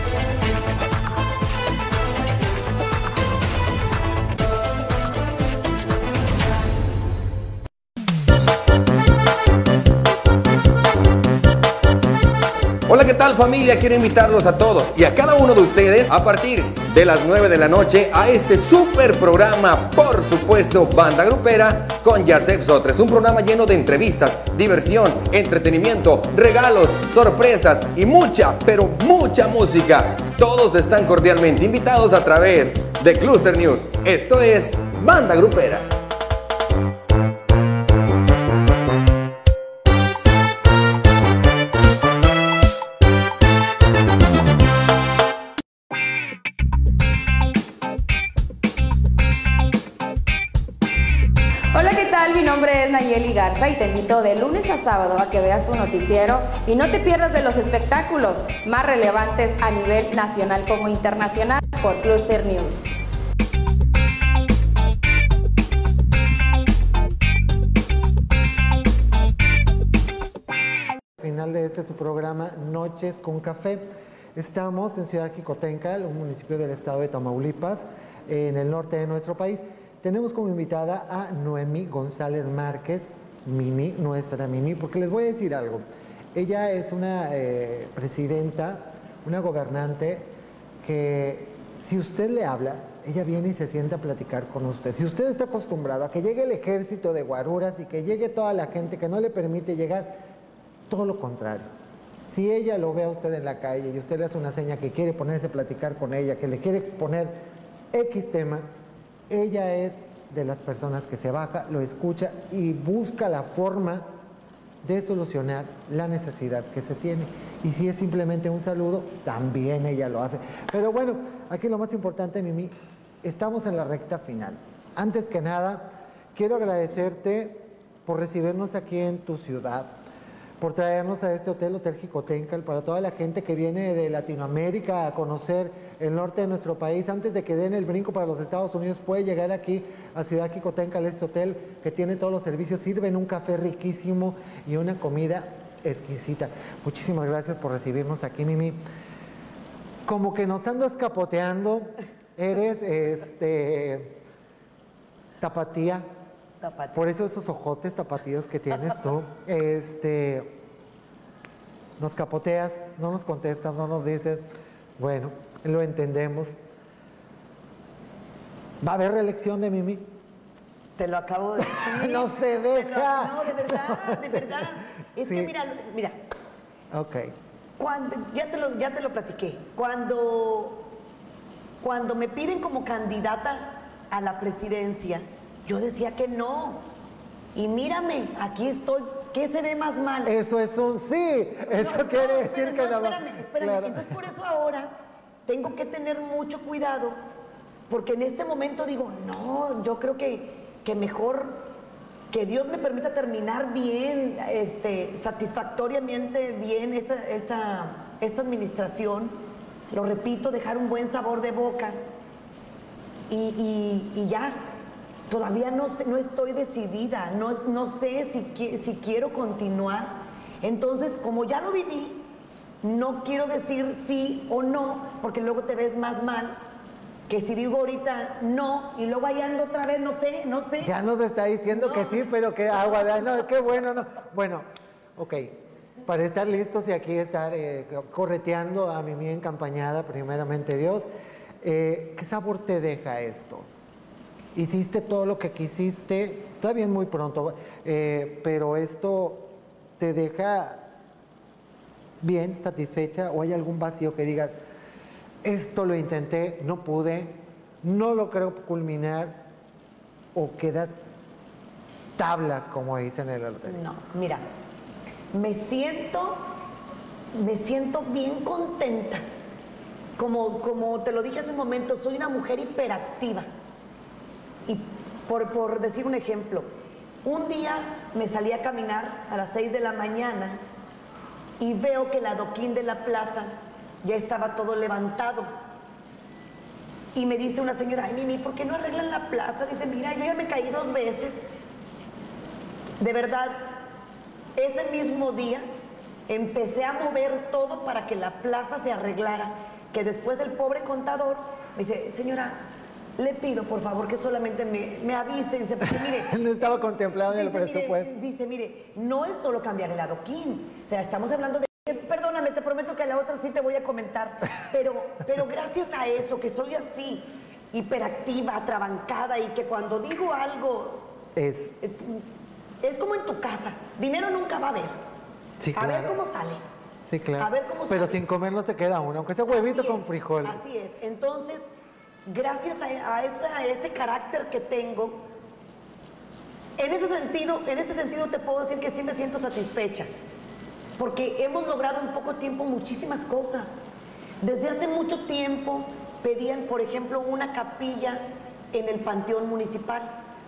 ¿Qué tal familia? Quiero invitarlos a todos y a cada uno de ustedes a partir de las 9 de la noche a este super programa, por supuesto, Banda Grupera con Yasef Sotres. Un programa lleno de entrevistas, diversión, entretenimiento, regalos, sorpresas y mucha, pero mucha música. Todos están cordialmente invitados a través de Cluster News. Esto es Banda Grupera. Y te invito de lunes a sábado a que veas tu noticiero y no te pierdas de los espectáculos más relevantes a nivel nacional como internacional por Cluster News. Final de este su programa Noches con Café. Estamos en Ciudad Jicotencal, un municipio del estado de Tamaulipas, en el norte de nuestro país. Tenemos como invitada a Noemí González Márquez, Mimi, nuestra Mimi, porque les voy a decir algo. Ella es una eh, presidenta, una gobernante que si usted le habla, ella viene y se sienta a platicar con usted. Si usted está acostumbrado a que llegue el ejército de guaruras y que llegue toda la gente que no le permite llegar, todo lo contrario. Si ella lo ve a usted en la calle y usted le hace una seña que quiere ponerse a platicar con ella, que le quiere exponer X tema, ella es de las personas que se baja, lo escucha y busca la forma de solucionar la necesidad que se tiene. Y si es simplemente un saludo, también ella lo hace. Pero bueno, aquí lo más importante, Mimi, estamos en la recta final. Antes que nada, quiero agradecerte por recibirnos aquí en tu ciudad, por traernos a este hotel, Hotel Jicotencal, para toda la gente que viene de Latinoamérica a conocer el norte de nuestro país. Antes de que den el brinco para los Estados Unidos, puede llegar aquí a Ciudad Jicotencal, este hotel que tiene todos los servicios, sirven un café riquísimo y una comida exquisita. Muchísimas gracias por recibirnos aquí, Mimi. Como que nos andas capoteando, eres este tapatía, Por eso esos ojotes tapatíos que tienes tú, *laughs* este, nos capoteas, no nos contestas, no nos dices, bueno, lo entendemos. ¿Va a haber reelección de Mimi? Te lo acabo de decir. *laughs* No se Te lo- deja. no, de verdad, de verdad. Es Sí. que mira, mira, Ok. cuando, ya, te lo, ya te lo platiqué. Cuando, cuando me piden como candidata a la presidencia, yo decía que no. Y mírame, aquí estoy. ¿Qué se ve más mal? Eso es un sí. Eso No, quiere no, decir espérame, que no, espérame, espérame. Claro. Entonces por eso ahora tengo que tener mucho cuidado, porque en este momento digo, no, yo creo que, que mejor que Dios me permita terminar bien, este, satisfactoriamente bien esta, esta, esta administración. Lo repito, dejar un buen sabor de boca. Y, y- y ya, todavía no, no estoy decidida, no, no sé si, si quiero continuar. Entonces, como ya lo viví, no quiero decir sí o no, porque luego te ves más mal que si digo ahorita no y luego ahí ando otra vez, no sé, no sé. Ya nos está diciendo No. que sí, pero que agua de no, qué bueno, no. Bueno, ok. Para estar listos y aquí estar eh, correteando a Mimi encampañada, primeramente Dios, eh, ¿qué sabor te deja esto? Hiciste todo lo que quisiste, todavía es muy pronto, eh, pero esto te deja bien, satisfecha o hay algún vacío que digas, esto lo intenté, no pude, no lo creo culminar o quedas tablas, como dicen en el arte? No, mira, me siento, me siento bien contenta. Como, como te lo dije hace un momento, soy una mujer hiperactiva. Y por, por decir un ejemplo, un día me salí a caminar a las 6 de la mañana y veo que el adoquín de la plaza ya estaba todo levantado. Y me dice una señora, ay Mimi, ¿por qué no arreglan la plaza? Dice, mira, yo ya me caí dos veces. De verdad, ese mismo día empecé a mover todo para que la plaza se arreglara. Que después el pobre contador me dice, señora, le pido por favor que solamente me, me avise. Dice, porque mire. *laughs* no estaba contemplado en el mire, presupuesto. dice, mire, no es solo cambiar el adoquín. O sea, estamos hablando de. Perdóname, te prometo que a la otra sí te voy a comentar. Pero, pero gracias a eso, que soy así, hiperactiva, atrabancada y que cuando digo algo Es, es, es como en tu casa. Dinero nunca va a haber. Sí, A ver claro. cómo sale. sí, claro. A ver cómo Pero sale. sin comer no se queda uno, aunque sea huevito Así con es, frijol. Así es. Entonces, gracias a, a esa- a ese carácter que tengo, en ese sentido, en ese sentido te puedo decir que sí me siento satisfecha. Porque hemos logrado en poco tiempo muchísimas cosas. Desde hace mucho tiempo pedían, por ejemplo, una capilla en el panteón municipal,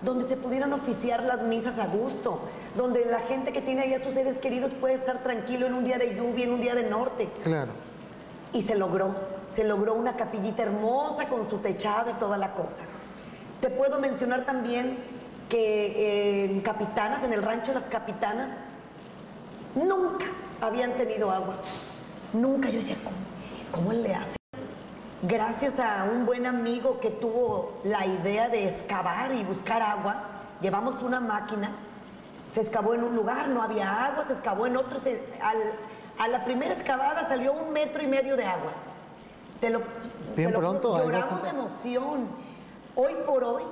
donde se pudieran oficiar las misas a gusto, donde la gente que tiene ahí a sus seres queridos puede estar tranquilo en un día de lluvia, en un día de norte. Claro. Y se logró, se logró una capillita hermosa con su techado y toda la cosa. Te puedo mencionar también que eh, en Capitanas, en el rancho Las Capitanas, nunca habían tenido agua. Nunca. Yo decía, ¿cómo, cómo le hace? Gracias a un buen amigo que tuvo la idea de excavar y buscar agua, llevamos una máquina, se excavó en un lugar, no había agua, se excavó en otro, se- al- a la primera excavada salió un metro y medio de agua. Te lo, Bien te lo pronto, lloramos de emoción. Hoy por hoy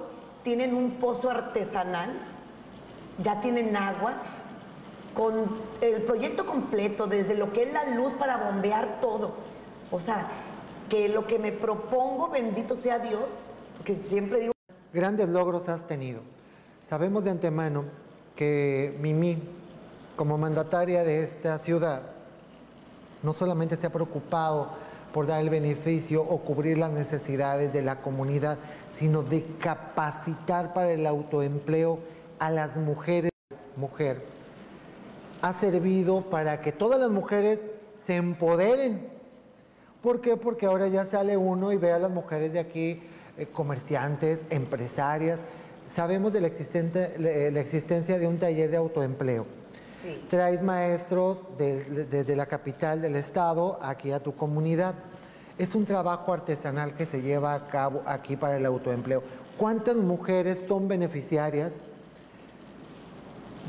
tienen un pozo artesanal, ya tienen agua, con el proyecto completo, desde lo que es la luz para bombear todo. O sea, que lo que me propongo, bendito sea Dios, porque siempre digo, Grandes logros has tenido. Sabemos de antemano que Mimi, como mandataria de esta ciudad, no solamente se ha preocupado por dar el beneficio o cubrir las necesidades de la comunidad, sino de capacitar para el autoempleo a las mujeres. Mujer, ha servido para que todas las mujeres se empoderen. ¿Por qué? Porque ahora ya sale uno y ve a las mujeres de aquí, eh, comerciantes, empresarias. Sabemos de la, existente- la- la existencia de un taller de autoempleo. Traes maestros de- desde la capital del estado aquí a tu comunidad. Es un trabajo artesanal que se lleva a cabo aquí para el autoempleo. ¿Cuántas mujeres son beneficiarias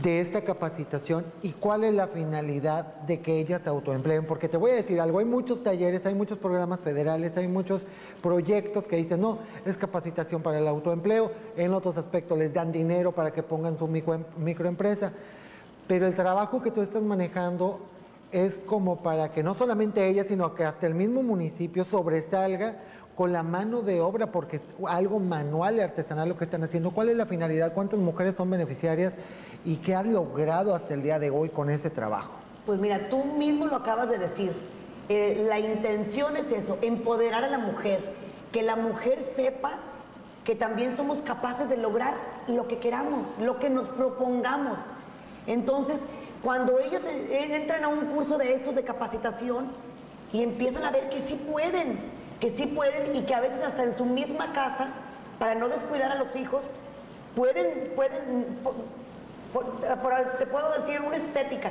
de esta capacitación y cuál es la finalidad de que ellas autoempleen. Porque te voy a decir algo, hay muchos talleres, hay muchos programas federales, hay muchos proyectos que dicen, no, es capacitación para el autoempleo, en otros aspectos les dan dinero para que pongan su micro- microempresa, pero el trabajo que tú estás manejando es como para que no solamente ella, sino que hasta el mismo municipio sobresalga con la mano de obra, porque es algo manual y artesanal lo que están haciendo. ¿Cuál es la finalidad? ¿Cuántas mujeres son beneficiarias? ¿Y qué has logrado hasta el día de hoy con ese trabajo? Pues mira, tú mismo lo acabas de decir. Eh, la intención es eso, empoderar a la mujer, que la mujer sepa que también somos capaces de lograr lo que queramos, lo que nos propongamos. Entonces, cuando ellas entran a un curso de estos de capacitación y empiezan a ver que sí pueden, que sí pueden y que a veces hasta en su misma casa, para no descuidar a los hijos, pueden, pueden, por- por- por- te puedo decir, una estética.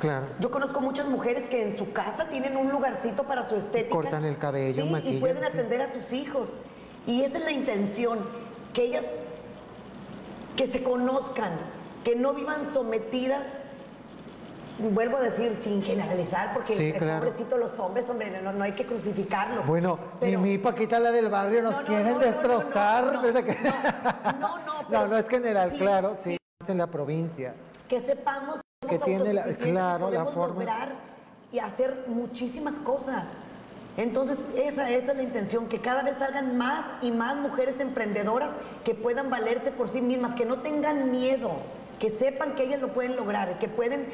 Claro. Yo conozco muchas mujeres que en su casa tienen un lugarcito para su estética. Cortan el cabello, Sí, y pueden sí. atender a sus hijos. Y esa es la intención, que ellas que se conozcan, que no vivan sometidas, vuelvo a decir, sin generalizar, porque Sí, claro. pobrecitos los hombres, hombre, no, no hay que crucificarlos. Bueno, Pero- mi, Paquita, la del barrio, nos No, no, quieren no, no, no, destrozar. no, ¿verdad *laughs* que- no, pero no es general, sí, claro, sí, en la provincia. que sepamos Que tiene la- claro, la forma. lograr y hacer muchísimas cosas. Entonces, esa, esa es la intención, que cada vez salgan más y más mujeres emprendedoras que puedan valerse por sí mismas, que no tengan miedo, que sepan que ellas lo pueden lograr, que pueden,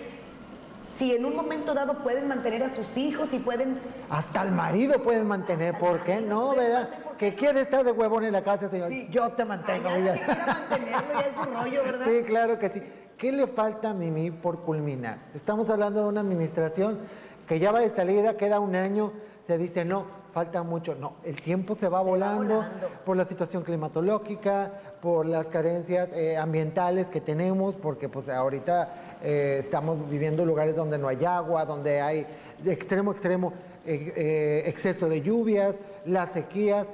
si en un momento dado pueden mantener a sus hijos y pueden... Hasta el marido pueden mantener, ¿por qué no, verdad? mantener, ¿por Que qué quiere estar de huevón en la casa, señor. Sí. Yo te Ay, mantengo. ya, ya. que quiera mantenerlo, ya es su rollo, ¿verdad? Sí, claro que sí. ¿Qué le falta a Mimi por culminar? Estamos hablando de una administración que ya va de salida, queda un año, se dice no, falta mucho. No, el tiempo se va volando, volando. por la situación climatológica, por las carencias eh, ambientales que tenemos, porque pues ahorita eh, estamos viviendo lugares donde no hay agua, donde hay de extremo extremo eh, exceso de lluvias, las sequías.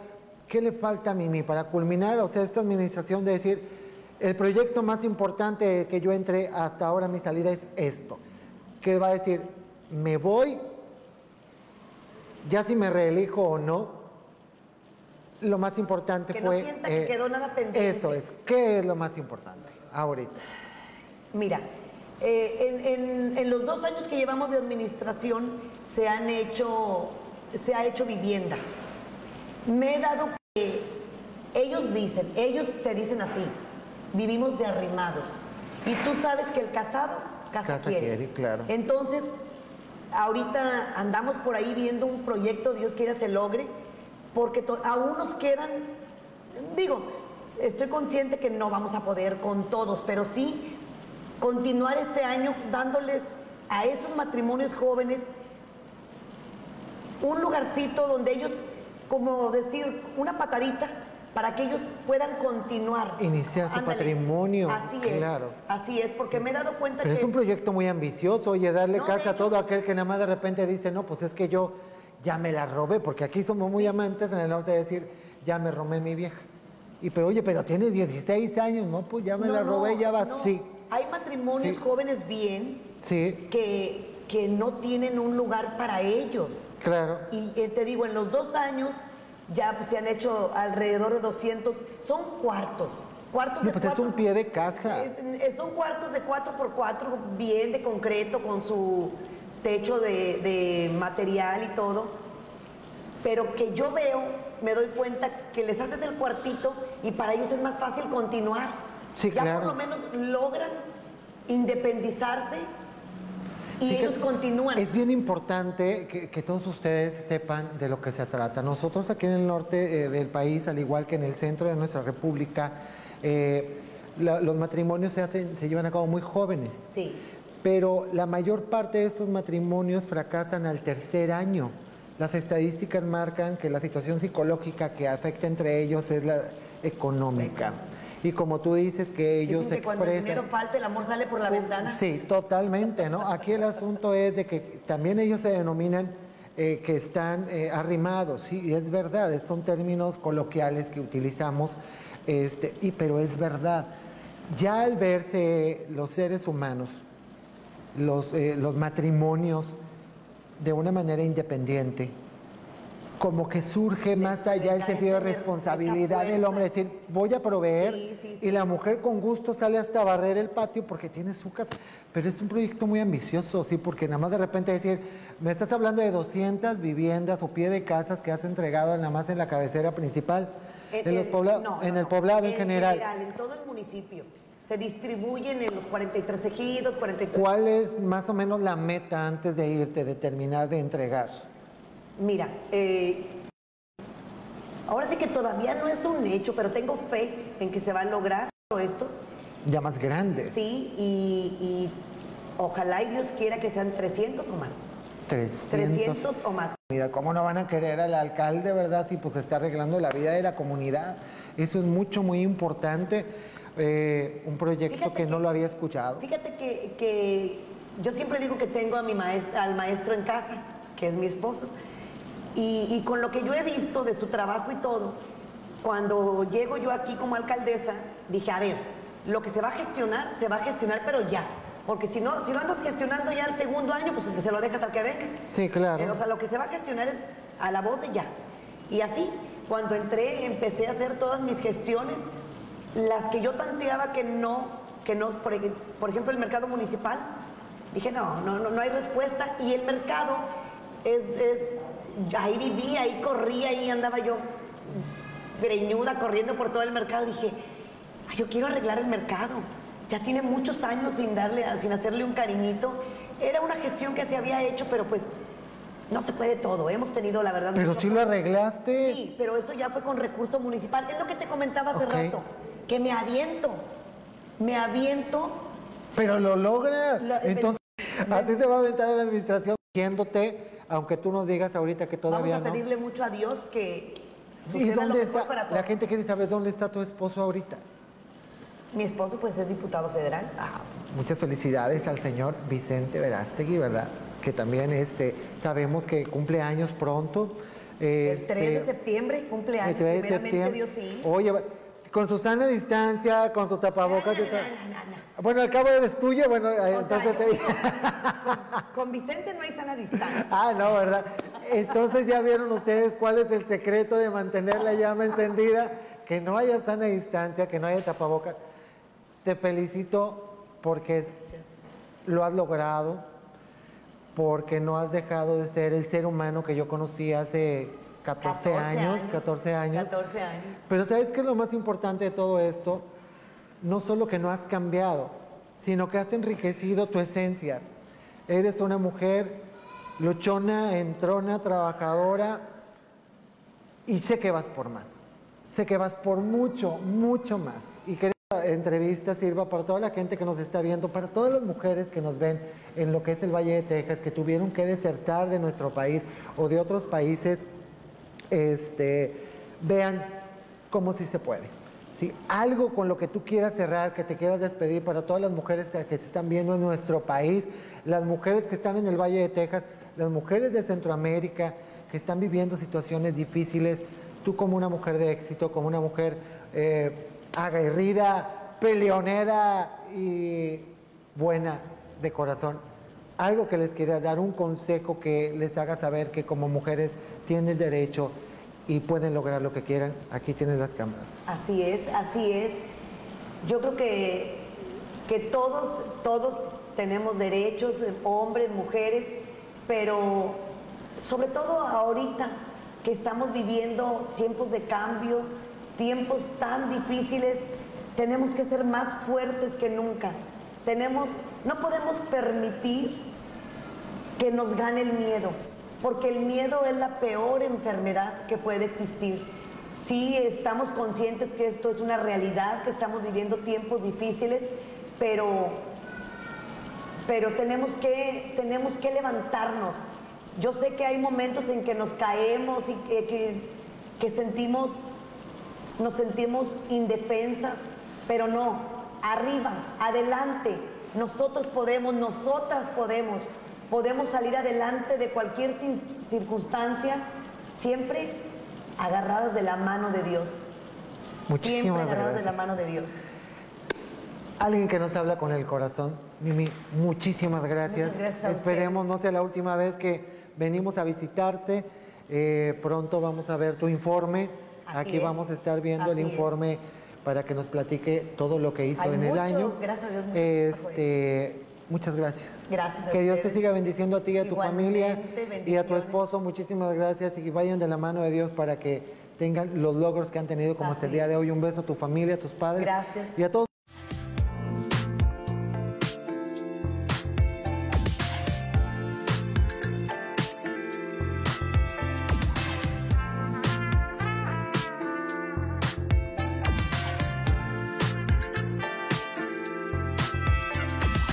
¿Qué le falta a Mimi para culminar? O sea, esta administración de decir, el proyecto más importante que yo entré hasta ahora, mi salida es esto. Que va a decir, me voy, ya si me reelijo o no, lo más importante Que no fue... eh, sienta que quedó nada pendiente. Eso es, ¿qué es lo más importante ahorita? Mira, eh, en, en- en los dos años que llevamos de administración se han hecho, se ha hecho vivienda. Me he dado que ellos dicen, ellos te dicen así, vivimos de arrimados. Y tú sabes que el casado casa, Casa quiere. quiere, claro. Entonces, ahorita andamos por ahí viendo un proyecto, Dios quiera se logre, porque aún nos quedan, digo, estoy consciente que no vamos a poder con todos, pero sí continuar este año dándoles a esos matrimonios jóvenes un lugarcito donde ellos, como decir, una patadita para que ellos puedan continuar. Iniciar su Ándale. patrimonio, Así es. claro. Así es, porque me he dado cuenta Pero que... es un proyecto muy ambicioso, oye, darle No, casa a todo aquel que nada más de repente dice, no, pues es que yo ya me la robé, porque aquí somos muy amantes en el norte de decir, ya me robé mi vieja. Y pero oye, pero tiene 16 años, no, pues ya me No, la robé, no, ya va, no. sí, Hay matrimonios Sí. jóvenes bien sí, que, que no tienen un lugar para ellos. claro. Y eh, te digo, en los dos años ya pues, se han hecho alrededor de 200, son cuartos. Cuartos No, de pues es cuatro- un pie de casa. Es- es- son cuartos de 4 por 4 bien de concreto, con su techo de, de material y todo. Pero que yo veo, me doy cuenta que les haces el cuartito y para ellos es más fácil continuar. Sí, ya claro. por lo menos logran independizarse y Fíjate, ellos continúan. Es bien importante que, que todos ustedes sepan de lo que se trata. Nosotros aquí en el norte eh, del país, al igual que en el centro de nuestra república, eh, la- los matrimonios se, hacen, se llevan a cabo muy jóvenes. Sí. Pero la mayor parte de estos matrimonios fracasan al tercer año. Las estadísticas marcan que la situación psicológica que afecta entre ellos es la económica. Y como tú dices que ellos Dicen que cuando el expresan... dinero falta, el amor sale por la ventana. Sí, totalmente, ¿no? Aquí el asunto es de que también ellos se denominan eh, que están eh, arrimados, sí, y es verdad, son términos coloquiales que utilizamos, este, y, pero es verdad. Ya al verse los seres humanos, los, eh, los matrimonios de una manera independiente, como que surge más allá el sentido de responsabilidad del hombre, decir, voy a proveer, Sí, sí, y la mujer con gusto sale hasta barrer el patio porque tiene su casa. Pero es un proyecto muy ambicioso, sí, porque nada más de repente decir, me estás hablando de 200 viviendas o pie de casas que has entregado nada más en la cabecera principal, En, en, los en- pobla- no, en no, el no. poblado en, general. en todo el municipio. Se distribuyen en los 43 ejidos, 43... ¿Cuál es más o menos la meta antes de irte, de terminar de entregar? Mira, eh, ahora sí que todavía no es un hecho, pero tengo fe en que se va a lograr estos. Ya más grandes, Sí, y, y ojalá y Dios quiera que sean 300 o más. 300. 300 o más. ¿Cómo no van a querer al alcalde, verdad? Y pues está arreglando la vida de la comunidad. Eso es mucho, muy importante. Eh, un proyecto Fíjate que no que- lo había escuchado. Fíjate que, que yo siempre digo que tengo a mi maest- al maestro en casa, que es mi esposo. Y, y con lo que yo he visto de su trabajo y todo, cuando llego yo aquí como alcaldesa, dije, a ver, lo que se va a gestionar, se va a gestionar, pero ya. Porque si no, si lo andas gestionando ya el segundo año, pues se lo dejas al que venga. Sí, claro. Eh, O sea, lo que se va a gestionar es a la voz de ya. Y así, cuando entré, empecé a hacer todas mis gestiones, las que yo tanteaba que no, que no, por, por ejemplo, el mercado municipal, Dije, no, no, no, no hay respuesta. Y el mercado es, es- ahí vivía, ahí corría, ahí andaba yo greñuda corriendo por todo el mercado. Dije, "Ay, yo quiero arreglar el mercado. Ya tiene muchos años sin darle, sin hacerle un cariñito. Era una gestión que se había hecho, pero pues no se puede todo. Hemos tenido, la verdad. Pero sí lo arreglaste. Sí, pero eso ya fue con recurso municipal. Es lo que te comentaba hace rato, que me aviento. Me aviento. Pero lo logra. Lo- Entonces, a ti te va a aventar a la administración diciéndote, aunque tú nos digas ahorita que todavía Vamos a no. pedirle mucho a Dios que ¿Y suceda lo mejor está? para La todos. gente quiere saber dónde está tu esposo ahorita. Mi esposo pues es diputado federal. Ah, muchas felicidades al señor Vicente Verástegui, ¿verdad? Que también este, sabemos que cumple años pronto. El 3 de Este, septiembre, cumpleaños, el 3 de primeramente septiembre. Dios sí. Oye, va- con su sana distancia, con su tapabocas. No, no, no, no, no. Bueno, al cabo eres tuyo, bueno, O sea, entonces... yo- te- con, *laughs* con Vicente no hay sana distancia. Ah, no, ¿verdad? Entonces ya vieron ustedes cuál es el secreto de mantener la llama encendida, que no haya sana distancia, que no haya tapabocas. Te felicito porque es- lo has logrado, porque no has dejado de ser el ser humano que yo conocí hace 14, años, 14 años. 14 años. Pero ¿sabes qué es lo más importante de todo esto? No solo que no has cambiado, sino que has enriquecido tu esencia. Eres una mujer luchona, entrona, trabajadora y sé que vas por más. Sé que vas por mucho, mucho más. Y que esta entrevista sirva para toda la gente que nos está viendo, para todas las mujeres que nos ven en lo que es el Valle de Texas, que tuvieron que desertar de nuestro país o de otros países este, vean cómo sí se puede. ¿sí? Algo con lo que tú quieras cerrar, que te quieras despedir para todas las mujeres que, que están viendo en nuestro país, las mujeres que están en el Valle de Texas, las mujeres de Centroamérica que están viviendo situaciones difíciles, tú como una mujer de éxito, como una mujer eh, aguerrida, peleonera y buena de corazón, algo que les quería dar, un consejo que les haga saber que como mujeres tienen derecho y pueden lograr lo que quieran, aquí tienes las cámaras. Así es, así es. Yo creo que, que todos, todos tenemos derechos, hombres, mujeres, pero sobre todo ahorita que estamos viviendo tiempos de cambio, tiempos tan difíciles, tenemos que ser más fuertes que nunca. Tenemos, no podemos permitir que nos gane el miedo, porque el miedo es la peor enfermedad que puede existir. Sí, estamos conscientes que esto es una realidad, que estamos viviendo tiempos difíciles, pero, pero tenemos, que, tenemos que levantarnos. Yo sé que hay momentos en que nos caemos y que, que- que sentimos, nos sentimos indefensas, pero no, arriba, adelante. Nosotros podemos, nosotras podemos, podemos salir adelante de cualquier circunstancia, siempre agarradas de la mano de Dios. Siempre Muchísimas agarradas de la gracias. mano de Dios. Alguien que nos habla con el corazón. Mimi, muchísimas gracias. Esperemos no sea la última vez que venimos a visitarte. Eh, pronto vamos a ver tu informe. Así Aquí es. vamos a estar viendo el es. Para que nos platique todo lo que hizo Hay en el año. gracias a Dios, Este, muchas gracias. Gracias a Que Dios te siga bendiciendo a ti y a tu familia y a tu esposo. Muchísimas gracias y que vayan de la mano de Dios para que tengan los logros que han tenido como hasta el Así día de hoy. Un beso a tu familia, a tus padres Gracias. y a todos.